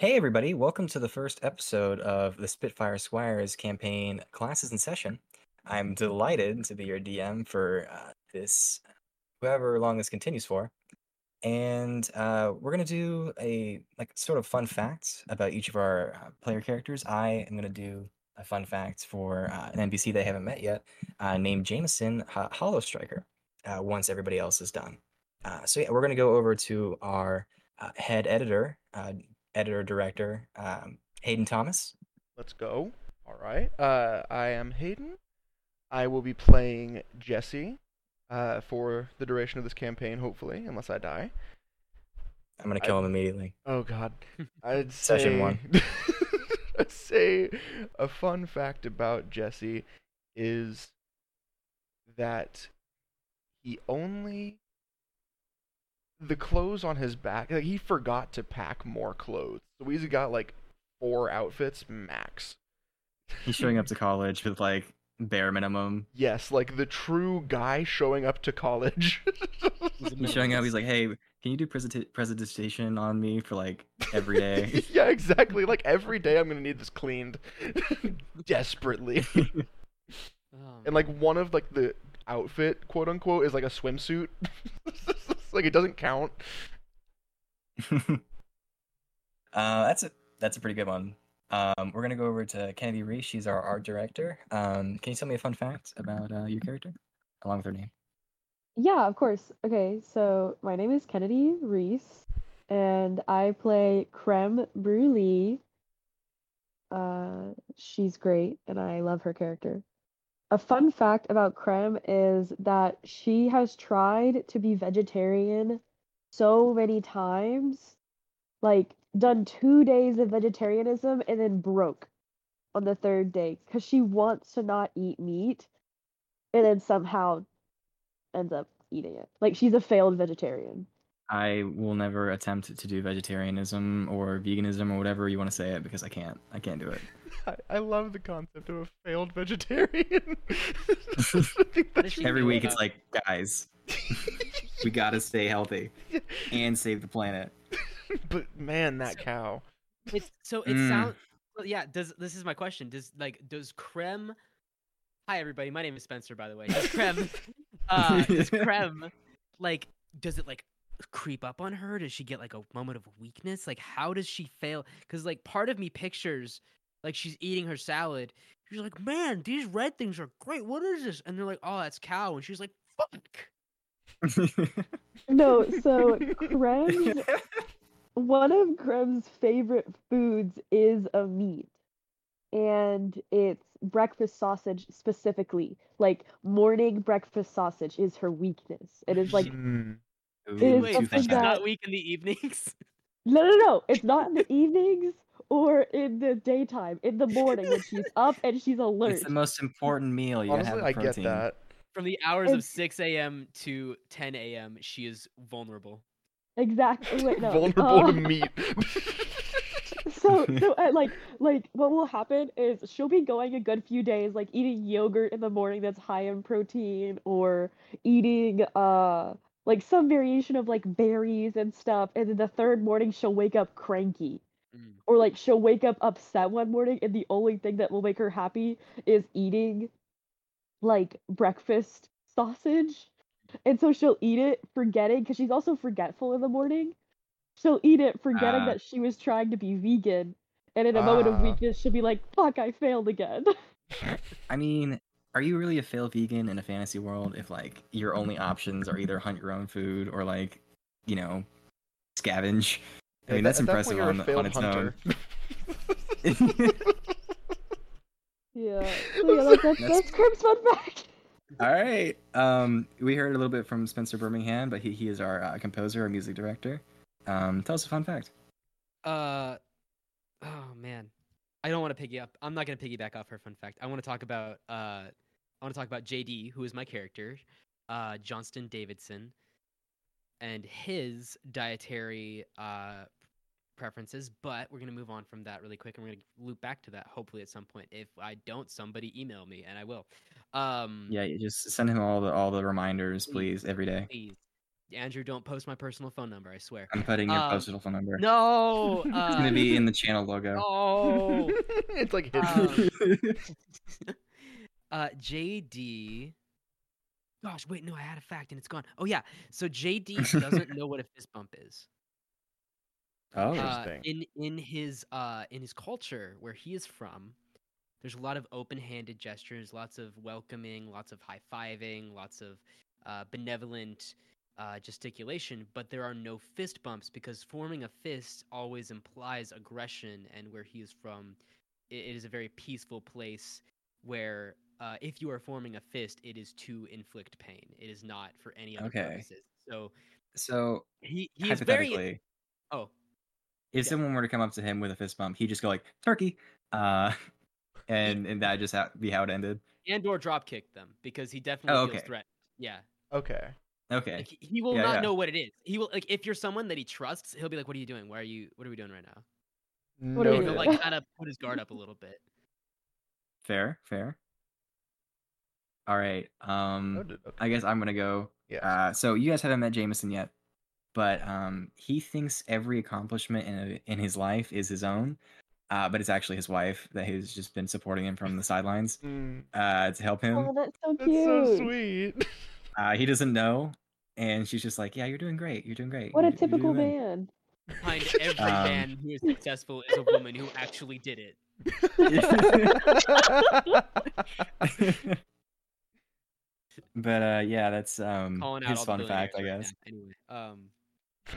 Hey, everybody, welcome to the first episode of the Spitfire Squires campaign Classes in Session. I'm delighted to be your DM for uh, this, however long this continues for. And uh, we're going to do a like sort of fun fact about each of our uh, player characters. I am going to do a fun fact for uh, an NPC they haven't met yet, uh, named Jameson H- Hollow Striker, uh, once everybody else is done. Uh, so, yeah, we're going to go over to our uh, head editor, uh, editor director um, Hayden Thomas. Let's go. All right. Uh, I am Hayden. I will be playing Jesse uh, for the duration of this campaign, hopefully, unless I die. I'm gonna kill him immediately. Oh God. I'd Session say, one. I'd say a fun fact about Jesse is that he only the clothes on his back. Like he forgot to pack more clothes, so he's got like four outfits max. He's showing up to college with like bare minimum. Yes, like the true guy showing up to college. He's showing up. He's like, "Hey, can you do presenta- presentation on me for like every day?" yeah, exactly. Like every day, I'm gonna need this cleaned desperately. Oh, and like one of like the outfit, quote unquote, is like a swimsuit. Like it doesn't count. uh, that's a that's a pretty good one. Um, we're gonna go over to Kennedy Reese. She's our art director. Um, can you tell me a fun fact about uh, your character, along with her name? Yeah, of course. Okay, so my name is Kennedy Reese, and I play Creme Brulee. Uh, she's great, and I love her character. A fun fact about Krem is that she has tried to be vegetarian so many times, like done two days of vegetarianism and then broke on the third day because she wants to not eat meat and then somehow ends up eating it. Like she's a failed vegetarian. I will never attempt to do vegetarianism or veganism or whatever you want to say it because I can't. I can't do it. I, I love the concept of a failed vegetarian. I think What that's is she Every week it's like, guys, we gotta stay healthy and save the planet. but man, that So- cow. It's, so it Mm. sounds. Well, yeah. Does this is my question? Does like does Creme? Hi everybody. My name is Spencer. By the way. Does Creme? uh, does Creme like? Does it like creep up on her? Does she get like a moment of weakness? Like how does she fail? Because like part of me pictures like she's eating her salad. She's like, man, these red things are great. What is this? And they're like, oh, that's cow. And she's like, fuck. No, so Creme's one of Creme's favorite foods is a meat. And it's breakfast sausage specifically. Like morning breakfast sausage is her weakness. It is like Mm. Ooh, is Wait, too something so she's that- not weak in the evenings. no no no, it's not in the evenings or in the daytime. In the morning when she's up and she's alert. It's the most important meal. You Honestly, have I protein. get that. From the hours of 6 a.m. to 10 a.m., she is vulnerable. Exactly. Wait, no. Vulnerable uh, to meat. so so uh, like like what will happen is she'll be going a good few days like eating yogurt in the morning that's high in protein or eating uh like some variation of like berries and stuff and then the third morning she'll wake up cranky Mm. or like she'll wake up upset one morning and the only thing that will make her happy is eating like breakfast sausage and so she'll eat it forgetting because she's also forgetful in the morning she'll eat it forgetting Ah. that she was trying to be vegan and in a moment of Ah. weakness she'll be like fuck i failed again I mean, are you really a failed vegan in a fantasy world if like your only options are either hunt your own food or like, you know, scavenge? I mean, At that's that- at that impressive point, you're a on, on its hunter. own. yeah so yeah that's, that's, That's- that's Cribb's fun fact All right. Um, we heard a little bit from Spencer Birmingham, but he, he is our uh, composer, our music director. Um, tell us a fun fact. Uh, oh man, I don't want to piggy up. I'm not gonna piggyback off her fun fact. I want to talk about uh, I want to talk about JD, who is my character, uh, Johnston Davidson, and his dietary uh preferences. But we're gonna move on from that really quick, and we're gonna loop back to that hopefully at some point. If I don't, somebody email me, and I will. Um, Yeah, you just send him all the all the reminders, please, every day. please. Andrew, don't post my personal phone number. I swear. I'm putting your Um, postal phone number. No. It's gonna be in the channel logo. no. it's like hidden. Um, uh, JD. Gosh, wait, no, I had a fact and it's gone. Oh yeah, so JD doesn't know what a fist bump is. Oh, Uh, Interesting. in in his uh in his culture where he is from, there's a lot of open-handed gestures, lots of welcoming, lots of high-fiving, lots of uh, benevolent uh, gesticulation, but there are no fist bumps because forming a fist always implies aggression, and where he is from, i it is a very peaceful place where uh, if you are forming a fist, it is to inflict pain. It is not for any other Okay. purposes. So so he he is very oh if yeah. someone were to come up to him with a fist bump, he'd just go like turkey, uh, and and that just ha- be how it ended. and or drop kick them because he definitely feels okay. threatened. Yeah, Okay. Okay, like, he- he will Yeah, not yeah. know what it is. He will like if you're someone that he trusts, he'll be like, "What are you doing? Why are you? What are we doing right now?" What are you he'll Noted. like kind of put his guard up a little bit. fair, fair. All right. Um, okay. I guess I'm gonna go. Yeah. Uh, so you guys haven't met Jameson yet, but um, he thinks every accomplishment in a, in his life is his own. Uh, but it's actually his wife that has just been supporting him from the sidelines Mm, uh, to help him. Oh, that's so that's cute. so sweet. Uh, he doesn't know, and she's just like, "Yeah, you're doing great. You're doing great. What a You're- you're typical doing man. Behind every Um, man who is successful is a woman who actually did it. but uh, yeah, that's um his fun fact, I guess. right. Anyway, um,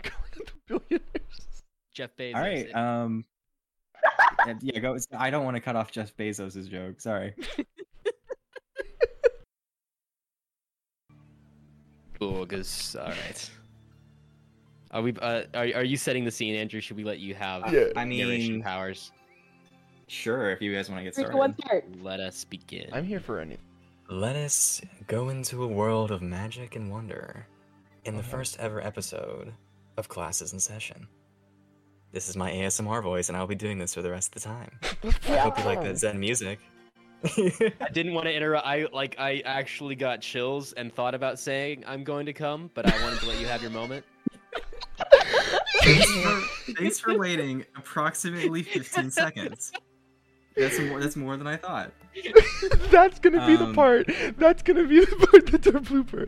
the billionaires. Jeff Bezos. All right. Um. yeah, yeah, go. I don't want to cut off Jeff Bezos' joke. Sorry. Cool, because all right. Are we? Uh, are are you setting the scene, Andrew? Should we let you have Yeah. I narration mean, powers? sure. If you guys want to get started. one, start. Let us begin. I'm here for any. Let us go into a world of magic and wonder in the Uh-huh. first ever episode of Classes in Session. This is my ASMR voice, and I'll be doing this for the rest of the time. I hope you like that Zen music. I didn't want to interrupt. I like. I actually got chills and thought about saying I'm going to come, but I wanted to let you have your moment. thanks, for, thanks for waiting approximately 15 seconds. That's more. That's more than I thought. that's gonna be the Um, part. That's gonna be the part that's our blooper.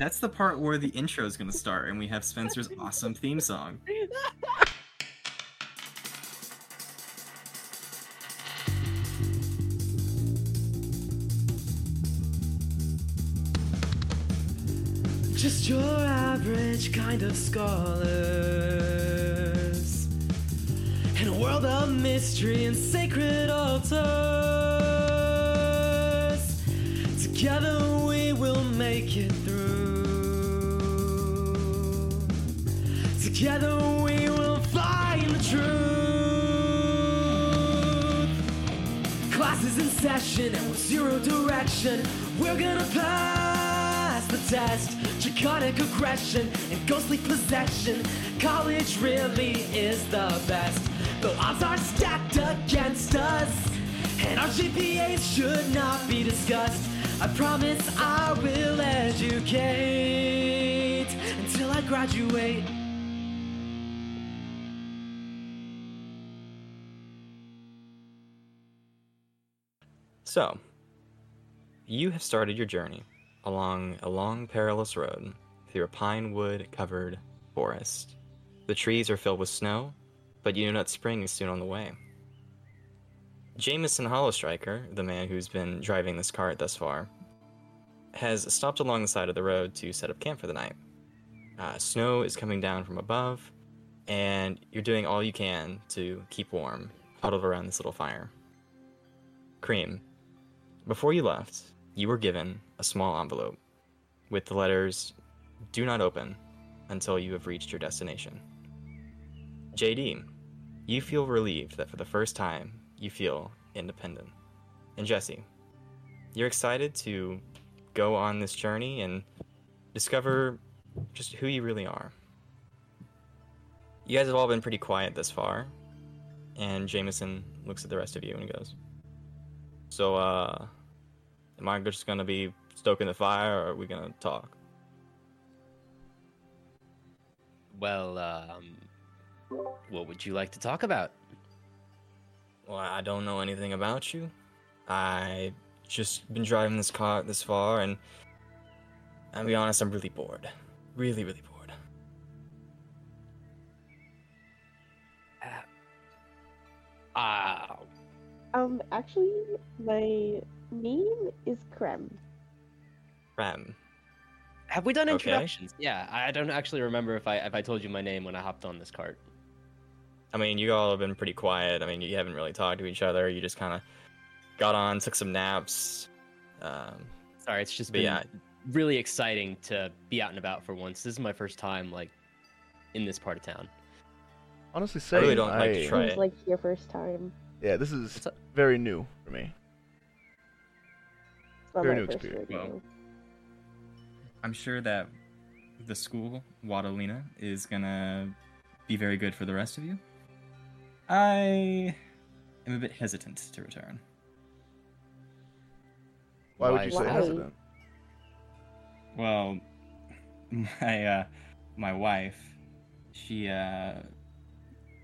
That's the part where the intro is gonna start, and we have Spencer's awesome theme song. Just your average kind of scholars in a world of mystery and sacred altars. Together we will make it Together we will find the truth. Classes in session and with zero direction. We're gonna pass the test. Draconic aggression and ghostly possession. College really is the best. The odds are stacked against us. And our GPAs should not be discussed. I promise I will educate until I graduate. So, you have started your journey along a long, perilous road through a pine wood covered forest. The trees are filled with snow, but you know that spring is soon on the way. Jameson Hollowstriker, the man who's been driving this cart thus far, has stopped along the side of the road to set up camp for the night. Uh, snow is coming down from above, and you're doing all you can to keep warm, huddled around this little fire. Cream, before you left, you were given a small envelope with the letters Do not open until you have reached your destination. JD, you feel relieved that for the first time you feel independent. And Jesse, you're excited to go on this journey and discover just who you really are. You guys have all been pretty quiet this far, and Jameson looks at the rest of you and goes, So, uh, am I just gonna be stoking the fire or are we gonna talk? Well, um, what would you like to talk about? Well, I don't know anything about you. I just been driving this car this far, and I'll be honest, I'm really bored. Really, really bored. Ah, Um, actually, my name is Krem. Rem. have we done Okay. introductions? Yeah, I I don't actually remember if I if I told you my name when I hopped on this cart. I mean, you all have been pretty quiet. I mean, you haven't really talked to each other. You just kind of got on, took some naps. Um, Sorry, it's just been yeah, really exciting to be out and about for once. This is my first time like in this part of town. Honestly, I really don't like to I- try it. like your first time. Yeah, this is What's very new for me. Not Very new first experience. rodeo. I'm sure that the school, Watalina, is gonna be very good for the rest of you. I am a bit hesitant to return. Why would you is say that? hesitant? Well, my uh, my wife, she uh,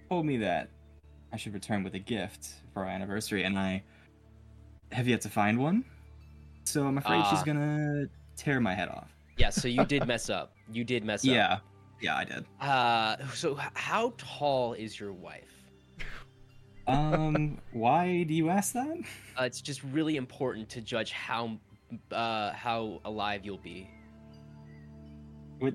told me that I should return with a gift for our anniversary, and I have yet to find one. So I'm afraid she's Ah. gonna tear my head off. Yeah, so you did mess up. You did mess up. Yeah, yeah, I did. Uh, so h- how tall is your wife? Um, why do you ask that? Uh, it's just really important to judge how uh how alive you'll be. What?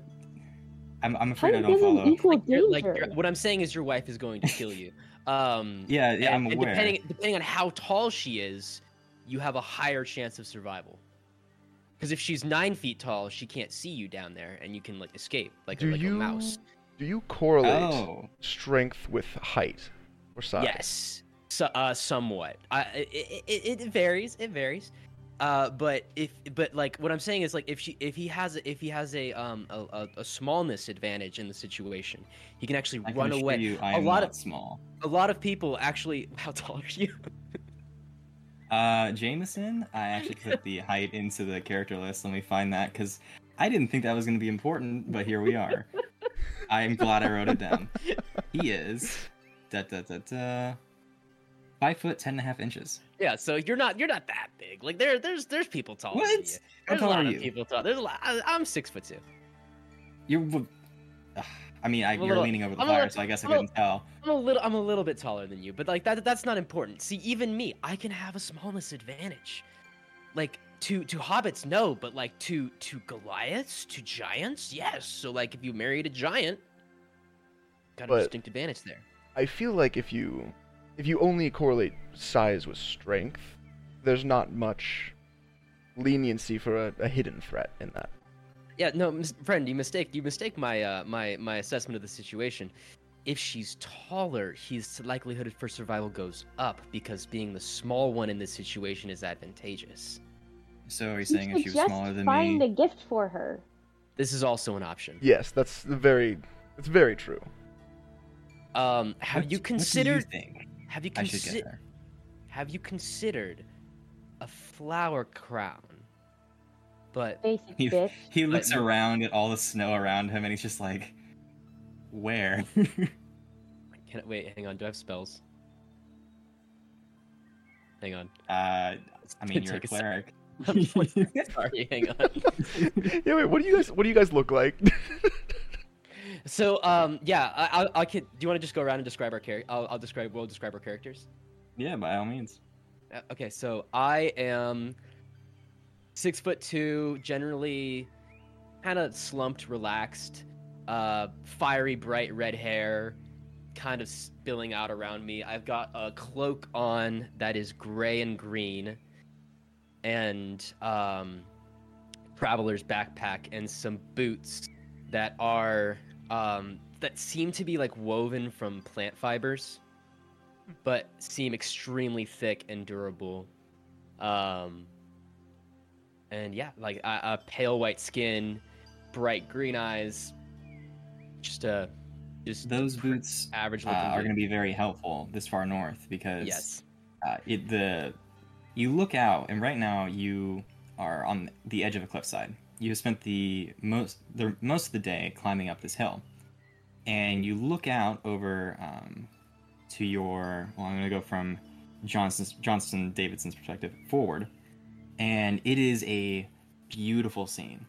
I'm, I'm afraid I Height don't follow. equal Like, you're- like you're- what I'm saying is your wife is going to kill you. Um, Yeah, yeah, and, I'm and aware. depending depending on how tall she is, you have a higher chance of survival. Because if she's nine feet tall, she can't see you down there, and you can like escape like a, like you a mouse. do you correlate Oh, strength with height or size? Yes, so, uh, somewhat. I, it, it, it varies. It varies. Uh, but if but like what I'm saying is like if she if he has if he has a um a, a, smallness advantage in the situation, he can actually can run away. You, I A lot of- small. A lot of people actually. How tall are you? Uh, Jameson, I actually put the height into the character list. Let me find that because I didn't think that was going to be important, but here we are. I'm glad I wrote it down. He is da da da da five foot ten and a half inches. Yeah, so you're not you're not that big. Like there there's there's people taller than What? you. How There's a tall lot are of you? people tall. There's a lot. I, I'm six foot two. You're. w- Ugh, I mean, I, you're little- leaning over the I'm fire, little- so I guess I I'm a- couldn't tell. I'm a little I'm a little bit taller than you, but like that that's not important. See, even me, I can have a smallness advantage. Like to to hobbits, no, but like to to Goliaths, to giants, yes. So like if you married a giant, got a But- distinct advantage there. I feel like if you if you only correlate size with strength, there's not much leniency for a, a hidden threat in that. Yeah, no, mis- friend, you mistake you mistake my uh my my assessment of the situation. If she's taller, his likelihood for survival goes up because being the small one in this situation is advantageous. So are you You saying if should she was just smaller than me. find me? a gift for her. This is also an option. Yes, that's very it's very true. Um, have what- you What considered? do you think Have you I should get considered? Have you considered a flower crown? But Basic He- bitch. He looks you- around at all the snow around him, and he's just like, "Where?" can I, wait, hang on. Do I have spells? Hang on. uh, I mean, you're a Take a cleric. Sorry, hang on. yeah, wait, what do you guys what do you guys look like? So, um, yeah, I, I, I could. Do you want to just go around and describe our character? I'll, I'll describe. We'll describe our characters. yeah, by all means. Uh, Okay, so I am six foot two, generally kind of slumped, relaxed, uh, fiery, bright red hair, kind of spilling out around me. I've got a cloak on that is gray and green, and um, traveler's backpack and some boots that are um, that seem to be like woven from plant fibers but seem extremely thick and durable. Um, and yeah, like a, a pale white skin, bright green eyes, just a just Those boots uh, average looking. are going to be very helpful this far north because yes, uh, it the you look out and right now you are on the edge of a cliffside. You have spent the most the most of the day climbing up this hill, and you look out over um, to your. Well, I'm going to go from Johnson Davidson's perspective forward, and it is a beautiful scene.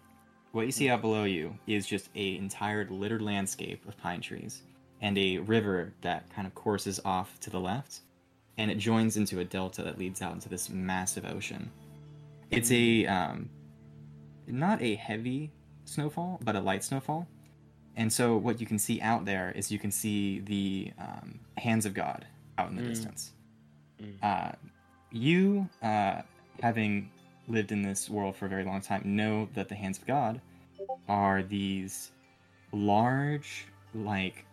What you see out below you is just a entire littered landscape of pine trees and a river that kind of courses off to the left, and it joins into a delta that leads out into this massive ocean. It's a um, not a heavy snowfall, but a light snowfall. And so what you can see out there is you can see the um, hands of God out in the Mm. distance. Mm. Uh, you, uh, having lived in this world for a very long time, know that the hands of God are these large, like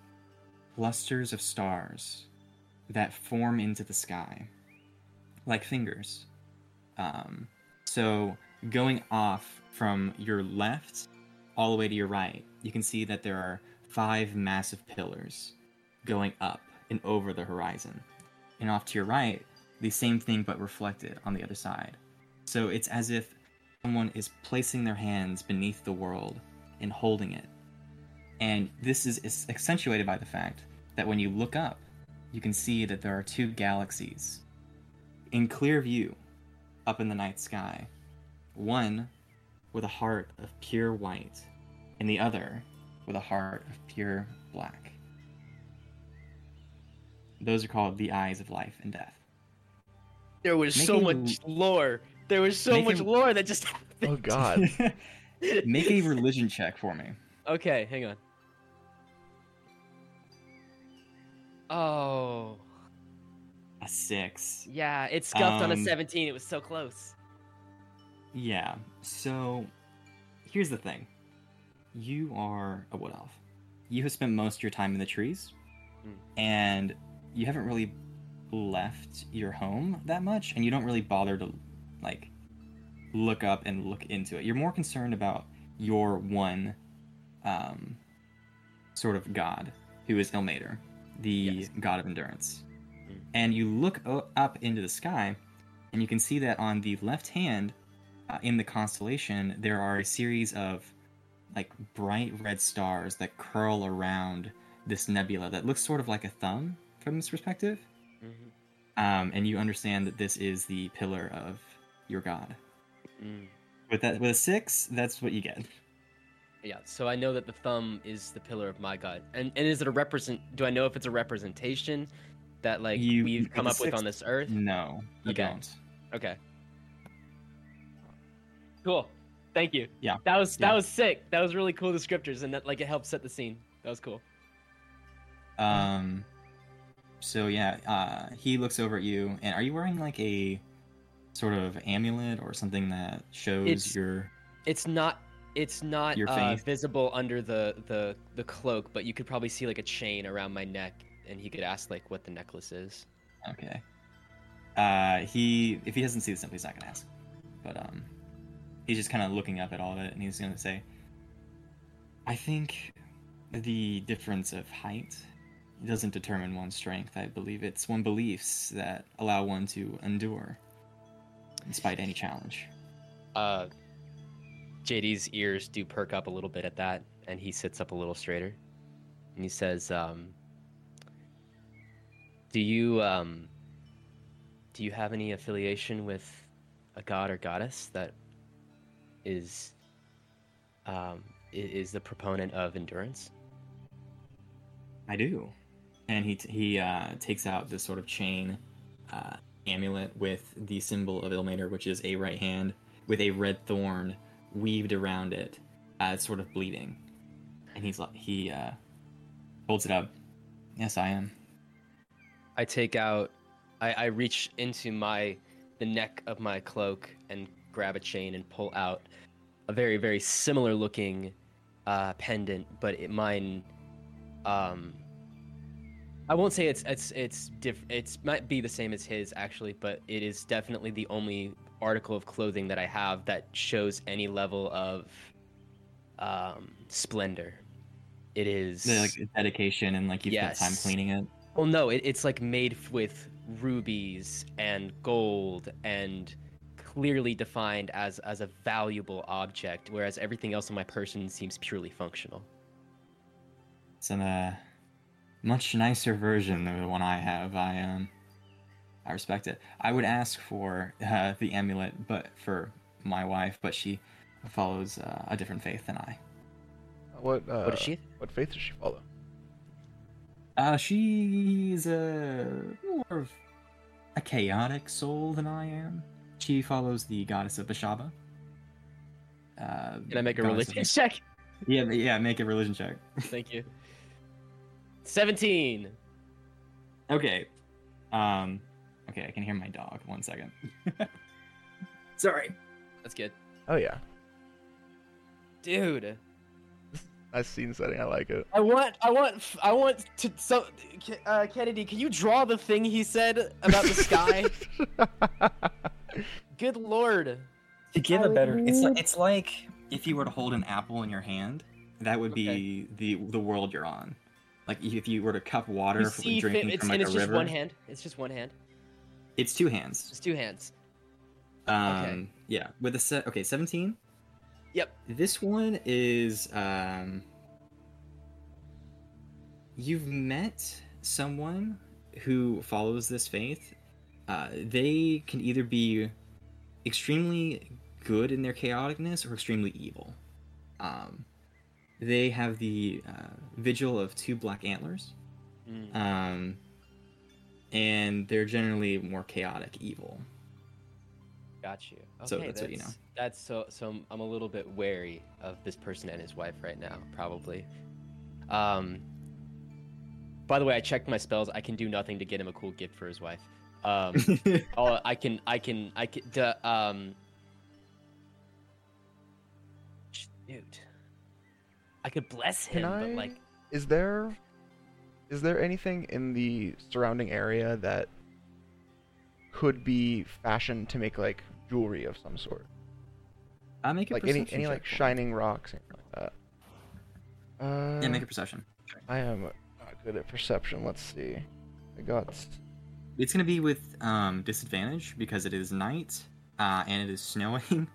clusters of stars that form into the sky, like fingers. Um, so going off from your left all the way to your right, you can see that there are five massive pillars going up and over the horizon. And off to your right, the same thing but reflected on the other side. So it's as if someone is placing their hands beneath the world and holding it. And this is accentuated by the fact that when you look up, you can see that there are two galaxies in clear view up in the night sky. One with a heart of pure white, and the other with a heart of pure black. Those are called the eyes of life and death. There was Make so a- much lore. There was so Make much a- lore that just Oh God. Make a religion check for me. Okay, hang on. Oh, A six. yeah, it scuffed on a Um, 17. It was so close. Yeah. So here's the thing. You are a wood elf. You have spent most of your time in the trees, Mm. and you haven't really left your home that much, and you don't really bother to like look up and look into it. You're more concerned about your one um, sort of god, who is Ilmater, the Yes. god of endurance. Mm. And you look up into the sky, and you can see that on the left hand, uh, in the constellation, there are a series of like bright red stars that curl around this nebula that looks sort of like a thumb from this perspective. Mhm. Um, and you understand that this is the pillar of your god. Mm. With that, with a six, that's what you get. Yeah, so I know that the thumb is the pillar of my god. And and is it a represent do I know if it's a representation that like You- we've come up with on this earth? No, you Okay. don't. Okay. Cool. Thank you. Yeah. That was that Yeah. was sick. That was really cool descriptors and that like it helped set the scene. That was cool. Um. So yeah, uh, he looks over at you, and are you wearing like a sort of amulet or something that shows It's- your? It's not it's not uh, visible under the, the the cloak, but you could probably see like a chain around my neck and he could ask like what the necklace is. Okay. Uh, he if he doesn't see the symbol, he's not gonna ask. But um, he's just kind of looking up at all of it, and he's gonna say, "I think the difference of height doesn't determine one's strength. I believe it's one beliefs that allow one to endure, despite any challenge." Uh JD's ears do perk up a little bit at that, and he sits up a little straighter. And he says, um, "Do you um, do you have any affiliation with a god or goddess that is um, is the proponent of endurance?" I do. And he t- he uh, takes out this sort of chain uh, amulet with the symbol of Ilmater, which is a right hand with a red thorn weaved around it, uh, it's sort of bleeding. And he's like, he uh, holds it up. Yes, I am. I take out, I, I reach into my the neck of my cloak grab a chain and pull out a very very similar looking uh, pendant, but it, mine, um, I won't say it's it's it's diff- it's might be the same as his actually, but it is definitely the only article of clothing that I have that shows any level of um, splendor. It is The, like dedication and like you've spent time cleaning it. well, no, it, it's like made with rubies and gold and clearly defined as as a valuable object, whereas everything else on my person seems purely functional. It's in a much nicer version than the one I have. I um, I respect it. I would ask for uh, the amulet, but for my wife, but she follows uh, a different faith than I. What uh, what is she? What faith does she follow? Uh, she's a more of a chaotic soul than I am. She follows the goddess of Beshaba. Uh, Can I make a religion of- check? Yeah, yeah. Make a religion check. Thank you. Seventeen. Okay. Um. Okay, I can hear my dog. One second. Sorry. That's good, Oh yeah, dude. nice scene setting. I like it. I want, I want, I want to. So, uh, Kennedy, can you draw the thing he said about the sky? Good lord. To give a better, it's like it's like if you were to hold an apple in your hand, that would be the the world you're on. Like if you were to cup water You from see, drinking fit- it's, from like and a it's just river, one hand. It's just one hand. it's two hands. It's two hands. Um, yeah, with a set. Okay, seventeen. Yep. This one is um. You've met someone who follows this faith. Uh, they can either be extremely good in their chaoticness or extremely evil. Um, they have the uh, vigil of two black antlers, Mm. um, and they're generally more chaotic evil. Got you. Okay, So that's what you know. That's so. So I'm- I'm a little bit wary of this person and his wife right now, probably. Um. By the way, I checked my spells. I can do nothing to get him a cool gift for his wife. Um. oh, I can. I can. I can. The, um. Shoot. I could bless him, I? but like, Is there is there anything in the surrounding area that could be fashioned to make like jewelry of some sort? I make a Like any any like shining rocks, anything like that. Uh, Yeah, make a perception. I am not good at perception. Let's see. I got It's gonna be with um, disadvantage because it is night uh, and it is snowing.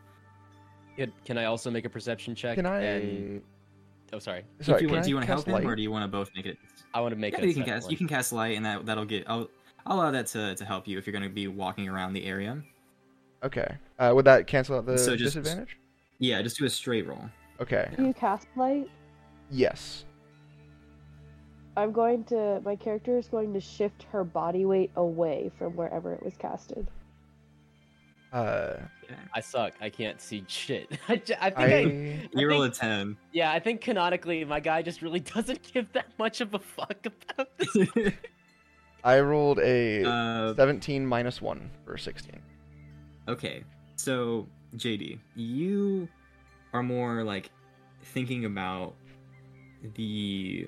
can, can I also make a perception check? Can I? And... Oh, sorry. Sorry, you can want, I do you want to cast help him, or do you want to both make it? I want to make Yeah, a you can cast. one. You can cast light, and that that'll get. I'll, I'll allow that to, to help you if you're gonna be walking around the area. Okay. Uh, would that cancel out the So just- disadvantage? Yeah, just do a straight roll. Okay. Do you cast light? Yes. I'm going to. My character is going to shift her body weight away from wherever it was casted. Uh, I suck. I can't see shit. I, j- I think I, I, You roll a ten. Yeah, I think canonically my guy just really doesn't give that much of a fuck about this. I rolled a uh, 17 minus one for 16. Okay, so JD, you are more like thinking about the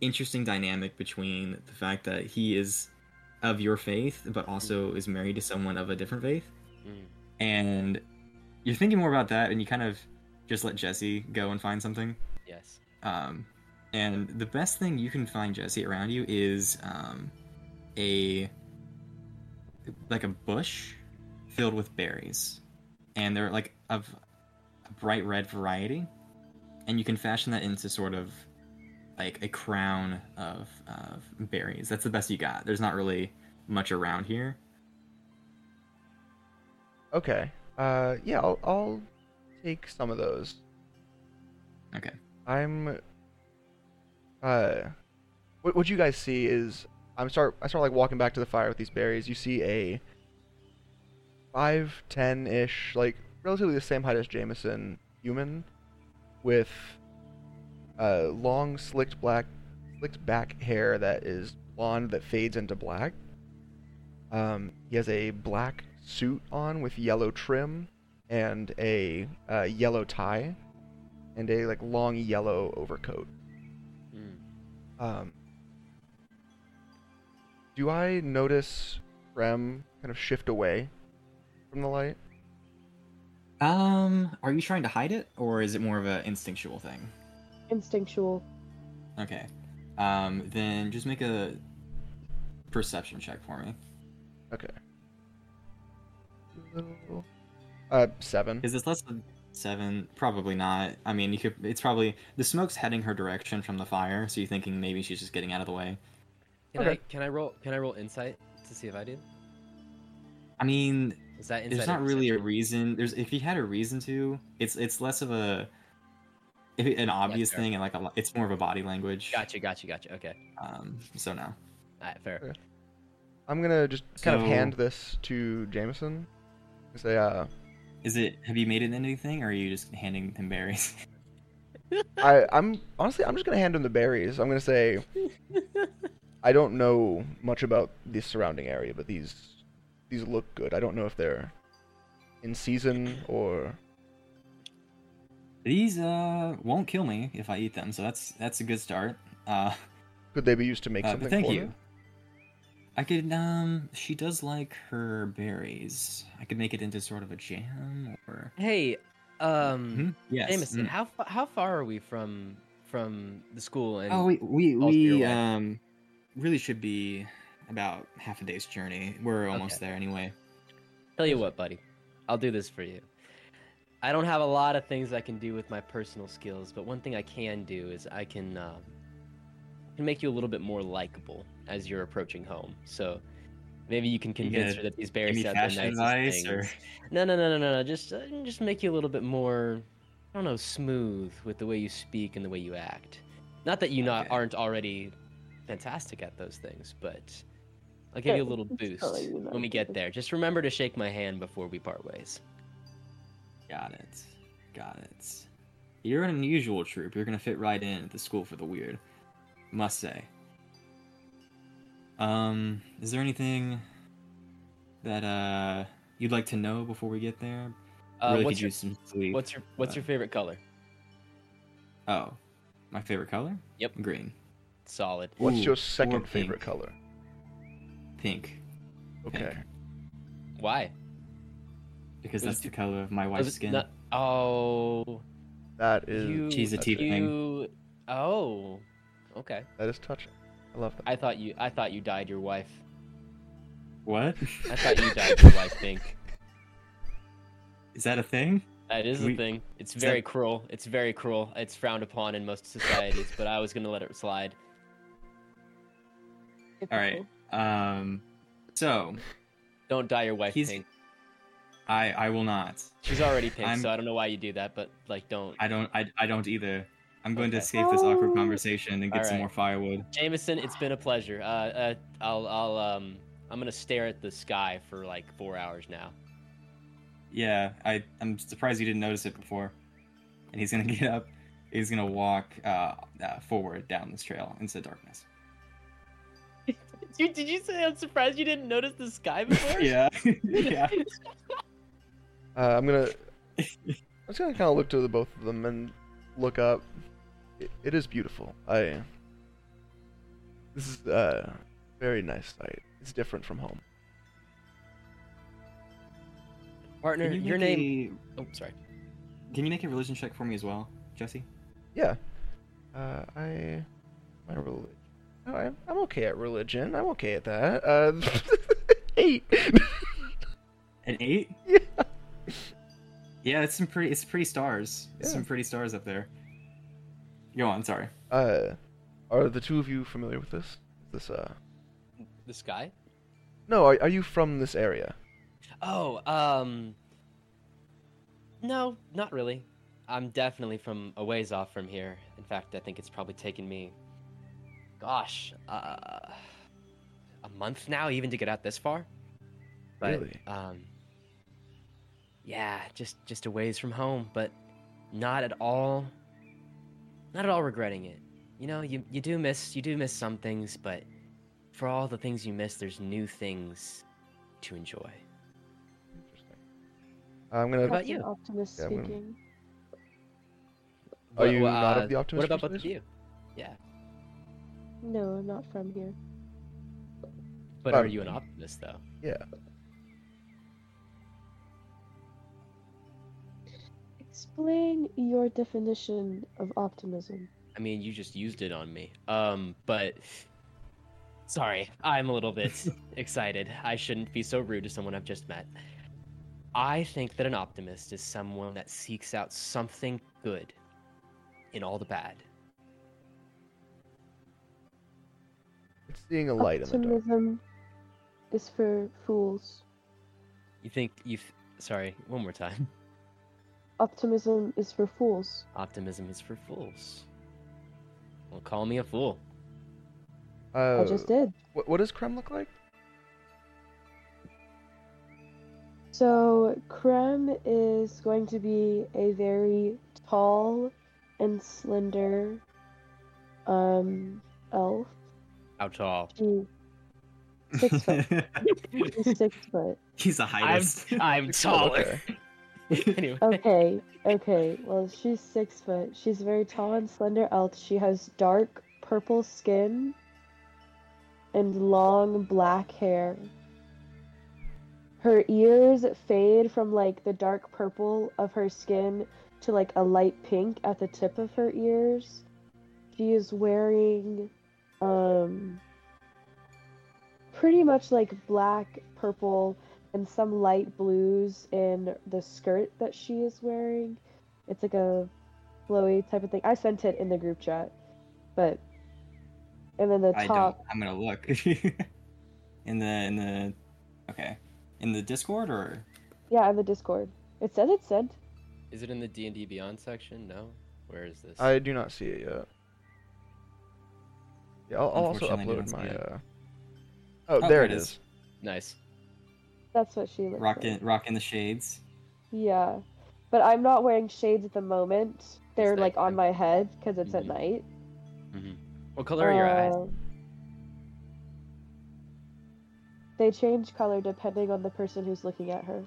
interesting dynamic between the fact that he is of your faith, but also is married to someone of a different faith, Mm. and you're thinking more about that, and you kind of just let Jesse go and find something. Yes. Um, and the best thing you can find, Jesse, around you is um, a like a bush filled with berries, and they're like of a bright red variety, and you can fashion that into sort of like a crown of, of berries. That's the best you got. There's not really much around here. Okay. Uh, yeah, I'll, I'll take some of those. Okay. I'm. Uh, what what you guys see is I'm start I start like walking back to the fire with these berries. You see a five ten ish like relatively the same height as Jameson human with uh long slicked black slicked back hair that is blonde that fades into black. Um, he has a black suit on with yellow trim and a uh, yellow tie and a like long yellow overcoat. Mm. Um, do I notice Rem kind of shift away from the light? Um, are you trying to hide it, or is it more of an instinctual thing? Instinctual. Okay. Um, then just make a perception check for me. Okay. Uh, seven. Is this less than seven. Probably not. I mean, you could. It's probably the smoke's heading her direction from the fire, so you're thinking maybe she's just getting out of the way. Can I Okay. can I roll can I roll insight to see if I do? I mean, Is that insight? there's not really a reason. There's if he had a reason to, it's it's less of a if it- an obvious fair. thing and like a, it's more of a body language. Gotcha, gotcha, gotcha. Okay. Um. So no. Alright, fair. Okay. I'm gonna just kind of hand this to Jameson. Say, uh, Is it? Have you made it into anything, or are you just handing him berries? I, I'm honestly, I'm just gonna hand him the berries. I'm gonna say, I don't know much about the surrounding area, but these, these look good. I don't know if they're in season or. These uh won't kill me if I eat them, so that's that's a good start. Uh, Could they be used to make uh, something thank for you. me? I could um. She does like her berries. I could make it into sort of a jam or. Hey, um Hmm? Yes. Jameson, mm. how how far are we from from the school and Oh, we we we um really should be about half a day's journey. We're almost Okay. there anyway. Tell you what, buddy, I'll do this for you. I don't have a lot of things I can do with my personal skills, but one thing I can do is I can um, can make you a little bit more likable as you're approaching home. So maybe you can convince gonna her that these Give berries me sound the fashion nicest advice things. or No, no, no, no, no, no. Just uh, just make you a little bit more, I don't know, smooth with the way you speak and the way you act. Not that you not aren't already fantastic at those things, but I'll give you a little boost when we get there. Just remember to shake my hand before we part ways. Got it, got it. You're an unusual troop. You're gonna fit right in at the school for the weird. Must say. Um, is there anything that uh you'd like to know before we get there? Uh, really what's could your use some sleep. what's your what's but- your favorite color? Oh, my favorite color? Yep. Green. Solid. What's Ooh, your second favorite color? Pink. Okay. Why? Because that's it- the color of my wife's skin. not- oh, That is you. She's a teeth thing. you. Oh, okay. that is touching. I love that. I thought you. I thought you dyed your wife. What? I thought you dyed your wife pink. Is that a thing? That is We- a thing. It's very that- cruel. It's very cruel. It's frowned upon in most societies, but I was gonna let it slide. All right. Um, so Don't dye your wife He's- pink. I I will not. She's already pink, I'm- so I don't know why you do that, but like, don't. I don't. I, I don't either. I'm going to escape this awkward Oh. conversation and get some more firewood. Jameson, it's been a pleasure. Uh, uh, I'll, I'll, um, I'm gonna stare at the sky for like four hours now. Yeah, I I'm surprised you didn't notice it before. And he's gonna get up. He's gonna walk uh, uh forward down this trail into the darkness. Dude, did you say I'm surprised you didn't notice the sky before? Yeah. yeah. Uh, I'm gonna. I'm just gonna kind of look to the both of them and look up. It, it is beautiful. I. This is a very nice sight. It's different from home. Partner, you your name. a- Oh, sorry. Can you make a religion check for me as well, Jesse? Yeah. Uh, I. My religion. Oh, I, I'm okay at religion. I'm okay at that. Uh, eight. An eight? yeah. Yeah, it's some pretty. It's pretty stars. Yeah. Some pretty stars up there. Go on. Sorry. Uh, are the two of you familiar with this? This uh. The sky? No, are, are you from this area? Oh, um. No, not really. I'm definitely from a ways off from here. In fact, I think it's probably taken me, gosh, uh, a month now even to get out this far. But, Really? um, yeah, just just a ways from home, but not at all, not at all regretting it. You know, you you do miss you do miss some things, but for all the things you miss, there's new things to enjoy. Interesting. I'm gonna. about you? Optimist Yeah, I'm gonna- speaking. Are What- you what, not uh, of the optimist What about both of you? Yeah, No, I'm not from here. but are Um, you an optimist though? Yeah. Explain your definition of optimism. I mean, you just used it on me. Um, but sorry, I'm a little bit excited. I shouldn't be so rude to someone I've just met. I think that an optimist is someone that seeks out something good in all the bad. It's seeing a light in the dark. Optimism is for fools. You think you th- sorry, one more time. Optimism is for fools. Optimism is for fools. Well, call me a fool. Uh, I just did. What, what does Krem look like? So, Krem is going to be a very tall and slender um elf. How tall? She six foot. She's six foot. He's the I'm highest. I'm taller. anyway. Okay, okay. Well, she's six foot. She's very tall and slender elf. She has dark purple skin and long black hair. Her ears fade from like the dark purple of her skin to like a light pink at the tip of her ears. She is wearing um pretty much like black, purple, and some light blues in the skirt that she is wearing. It's like a flowy type of thing. I sent it in the group chat, but and then the I don't. top. I'm gonna look. in the in the okay, in the Discord or Yeah, in the Discord. It says it's sent. Is it in the D and D Beyond section? No. Where is this? I do not see it yet. Yeah, I'll, I'll also Unfortunately, I don't upload my. Uh... Oh, Oh, there it is. Nice. That's what she looks rocking like. rocking the shades. Yeah, but I'm not wearing shades at the moment. They're that like on my head because it's at Mhm. night. hmm What color are your eyes? Um, They change color depending on the person who's looking at her.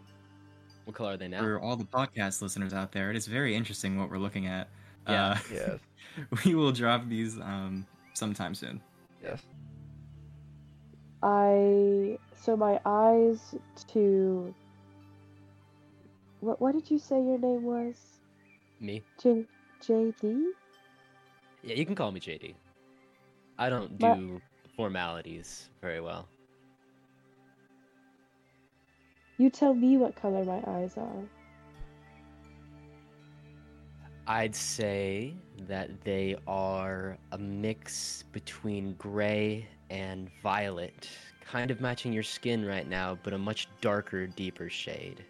What color are they now? For all the podcast listeners out there, it is very interesting what we're looking at. Yeah. Uh, Yes. we will drop these um sometime soon. Yes. I so my eyes to what what did you say your name was? Me? J JD? Yeah, you can call me JD. I don't My- do formalities very well. You tell me what color my eyes are. I'd say that they are a mix between gray and violet, kind of matching your skin right now, but a much darker, deeper shade.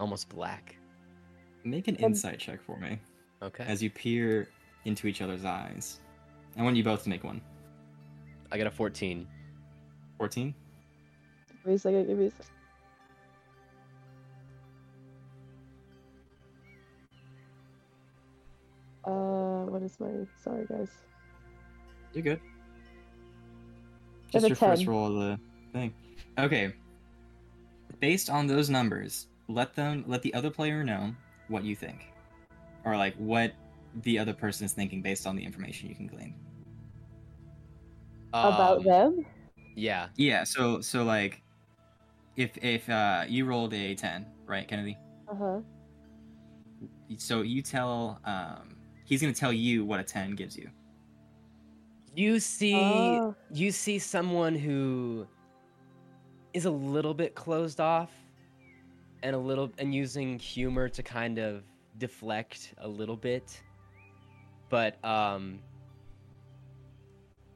Almost black. Make an Um, insight check for me Okay. as you peer into each other's eyes. I want you both to make one. I got a 14. 14? Give me a second, give me a second. Uh, what is my sorry guys. You're good. I Just have a your first roll of the thing. Okay. Based on those numbers, let them let the other player know what you think. Or like what the other person is thinking based on the information you can glean. About Um, them? Yeah. Yeah, so so like if if uh you rolled a 10, right, Kennedy? Uh-huh. So you tell um he's going to tell you what a 10 gives you. You see Oh. you see someone who is a little bit closed off and a little and using humor to kind of deflect a little bit but um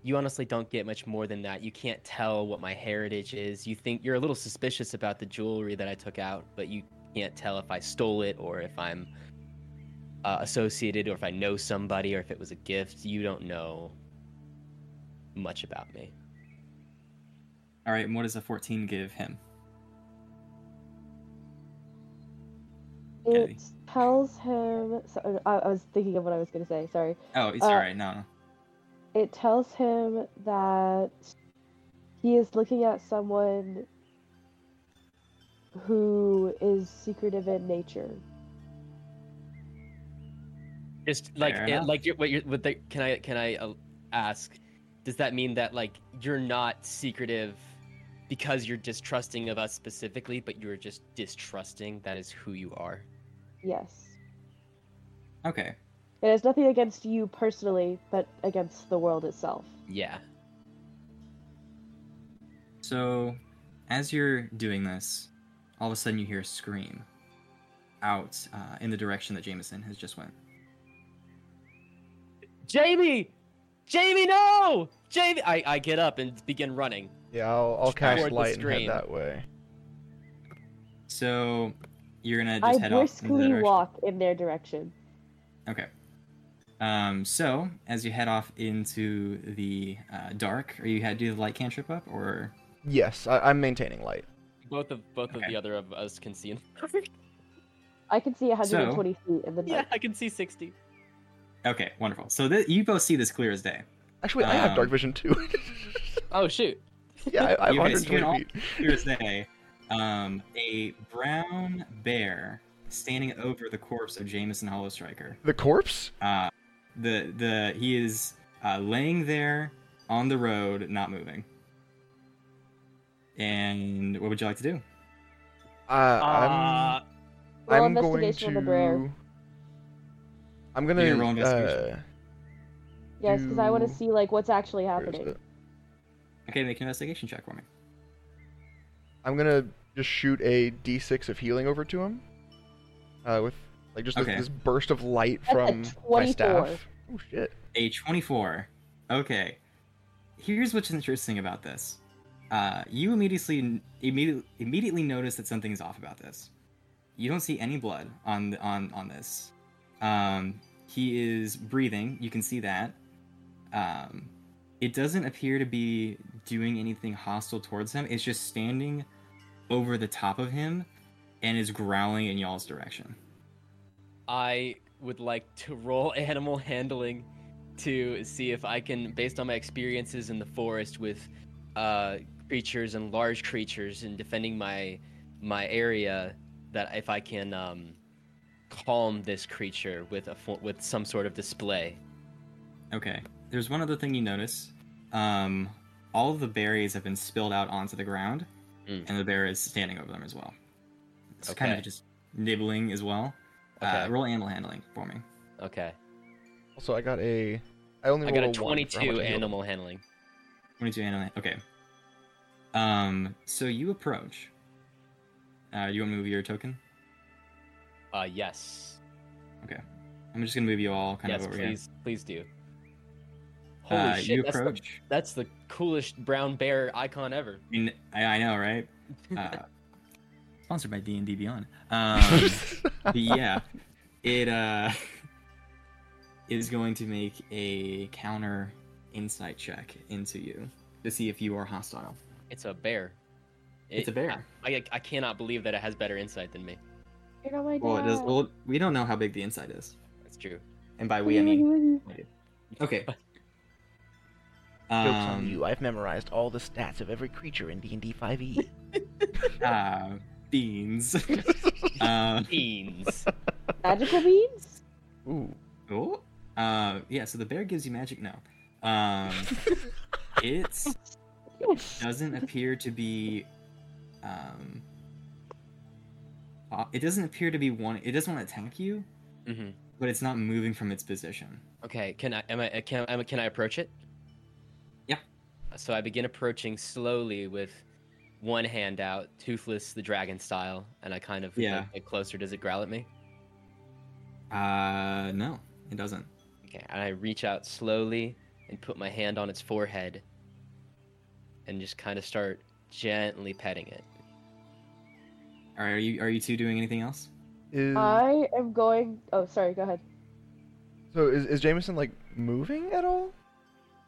you honestly don't get much more than that. You can't tell what my heritage is. You think you're a little suspicious about the jewelry that i took out but you can't tell if i stole it or if i'm uh, associated or if i know somebody or if it was a gift. You don't know much about me All right, and what does a 14 give him? It Kennedy. tells him so, I, I was thinking of what I was gonna say, sorry. Oh, it's Uh, all right. No, no. It tells him that he is looking at someone who is secretive in nature. Just like it, like you're, what you're, what the, can I can I uh, ask? Does that mean that like you're not secretive because you're distrusting of us specifically, but you're just distrusting that is who you are? Yes. Okay. It has nothing against you personally, but against the world itself. Yeah. So, as you're doing this, all of a sudden you hear a scream out uh, in the direction that Jameson has just went. Jamie! Jamie, no! Jamie! I, I get up and begin running. Yeah, I'll, I'll cast Toward the light and head screen. that way. So you're gonna I just head off into that briskly direction. walk in their direction. Okay. Um, so as you head off into the uh, dark, are you had to do the light cantrip up, or Yes, I, I'm maintaining light. Both of both of Okay. the other of us can see. I can see 120 feet in the dark. yeah, dark. I can see sixty. Okay, wonderful. So th- you both see this clear as day. Actually, I have dark Um, vision too. Oh shoot! yeah, I, I have You guys see it 120 all? feet. Clear as day. Um, a brown bear standing over the corpse of Jameson Hollow Striker. The corpse? Uh, the the he is uh, laying there on the road, not moving. And what would you like to do? Uh, I'm, Uh, I'm going investigation on the bear. to. I'm gonna. You're roll uh, Yes, because I want to see like what's actually happening. Okay, make an investigation check for me. I'm gonna just shoot a D6 of healing over to him. Uh, with like just this- Okay. this burst of light That's from my staff. Oh shit! A 24. Okay. Here's what's interesting about this. Uh, you immediately immediately immediately notice that something's off about this. You don't see any blood on on on this. Um, he is breathing. You can see that. Um, it doesn't appear to be doing anything hostile towards him. It's just standing over the top of him and is growling in y'all's direction. I would like to roll animal handling to see if I can, based on my experiences in the forest with uh, creatures and large creatures and defending my my area, that if I can um, calm this creature with a fo- with some sort of display. Okay. There's one other thing you notice. Um, all of the berries have been spilled out onto the ground, Mm. and the bear is standing over them as well. It's kind of just nibbling as well. Uh, Okay. roll animal handling for me. Okay, Also, I got a. I only I got a one for how much I 22 healed animal handling. 22 animal. Okay. Um, so you approach. Uh, you want to move your token? Uh, yes, Okay. I'm just gonna move you all kind yes, of over please, please do. Holy Uh, shit! you that's, the, that's the coolest brown bear icon ever. I, mean, I, I know, right? Uh, sponsored by D and D Beyond. Um, yeah, it uh is going to make a counter insight check into you to see if you are hostile. It's a bear. It's a bear. I, I, I cannot believe that it has better insight than me. You're not my Well, it does. dad. Well, we don't know how big the inside is, That's true. and by we I mean okay. Jokes on Um, you. I've memorized all the stats of every creature in D&D 5e. uh, beans. uh, Beans. Magical beans? Ooh. oh, uh, yeah. So the bear gives you magic. No, um, it doesn't appear to be um uh, it doesn't appear to be one it doesn't want to attack you hmm but it's not moving from its position Okay, can I am I can I- can I approach it? Yeah. So I begin approaching slowly with one hand out, toothless the dragon style, and I kind of Yeah. get closer. Does it growl at me? uh no it doesn't Okay, and I reach out slowly and put my hand on its forehead, and just kind of start gently petting it. All right, are you are you two doing anything else Is, I am going. Oh, sorry. Go ahead. so is, is Jameson like moving at all?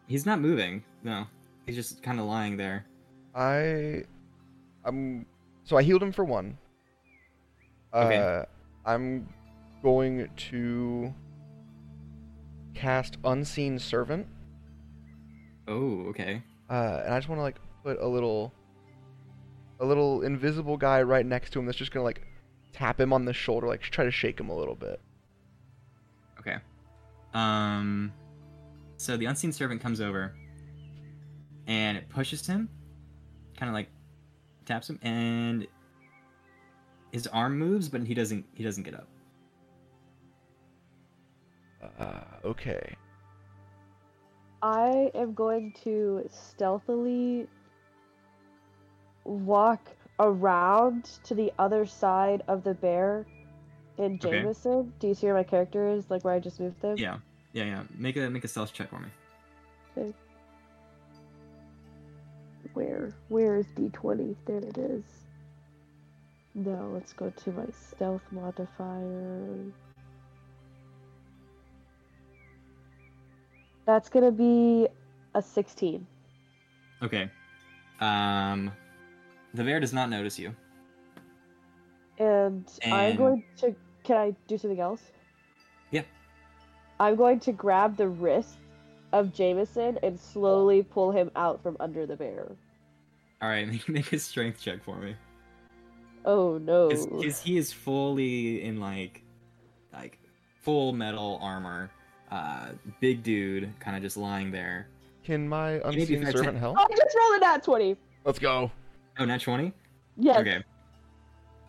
he's not moving no he's just kind of lying there I, I'm. So I healed him for one. Okay. Uh, I'm going to cast Unseen Servant, oh okay uh, and I just want to like put a little, a little invisible guy right next to him that's just gonna like tap him on the shoulder, like try to shake him a little bit. okay um so the unseen servant comes over and it pushes him kind of like taps him and his arm moves but he doesn't he doesn't get up Uh, okay. I am going to stealthily walk around to the other side of the bear in Okay. Jameson. Do you see where my character is? Like where I just moved them? Yeah, yeah, yeah. Make a make a stealth check for me. Okay. Where? Where is D20? There it is. No, let's go to my stealth modifier. That's gonna be a 16. Okay. Um, the bear does not notice you. And, I'm going to. Can I do something else? Yeah. I'm going to grab the wrist of Jameson and slowly pull him out from under the bear. All right, make, make a strength check for me. Oh no. Because he is fully in like, like, full metal armor. Uh, big dude, kind of just lying there. Can my may be unseen fair servant to- help? I just rolled a nat 20. Let's go. Oh, nat twenty. Yes. Okay.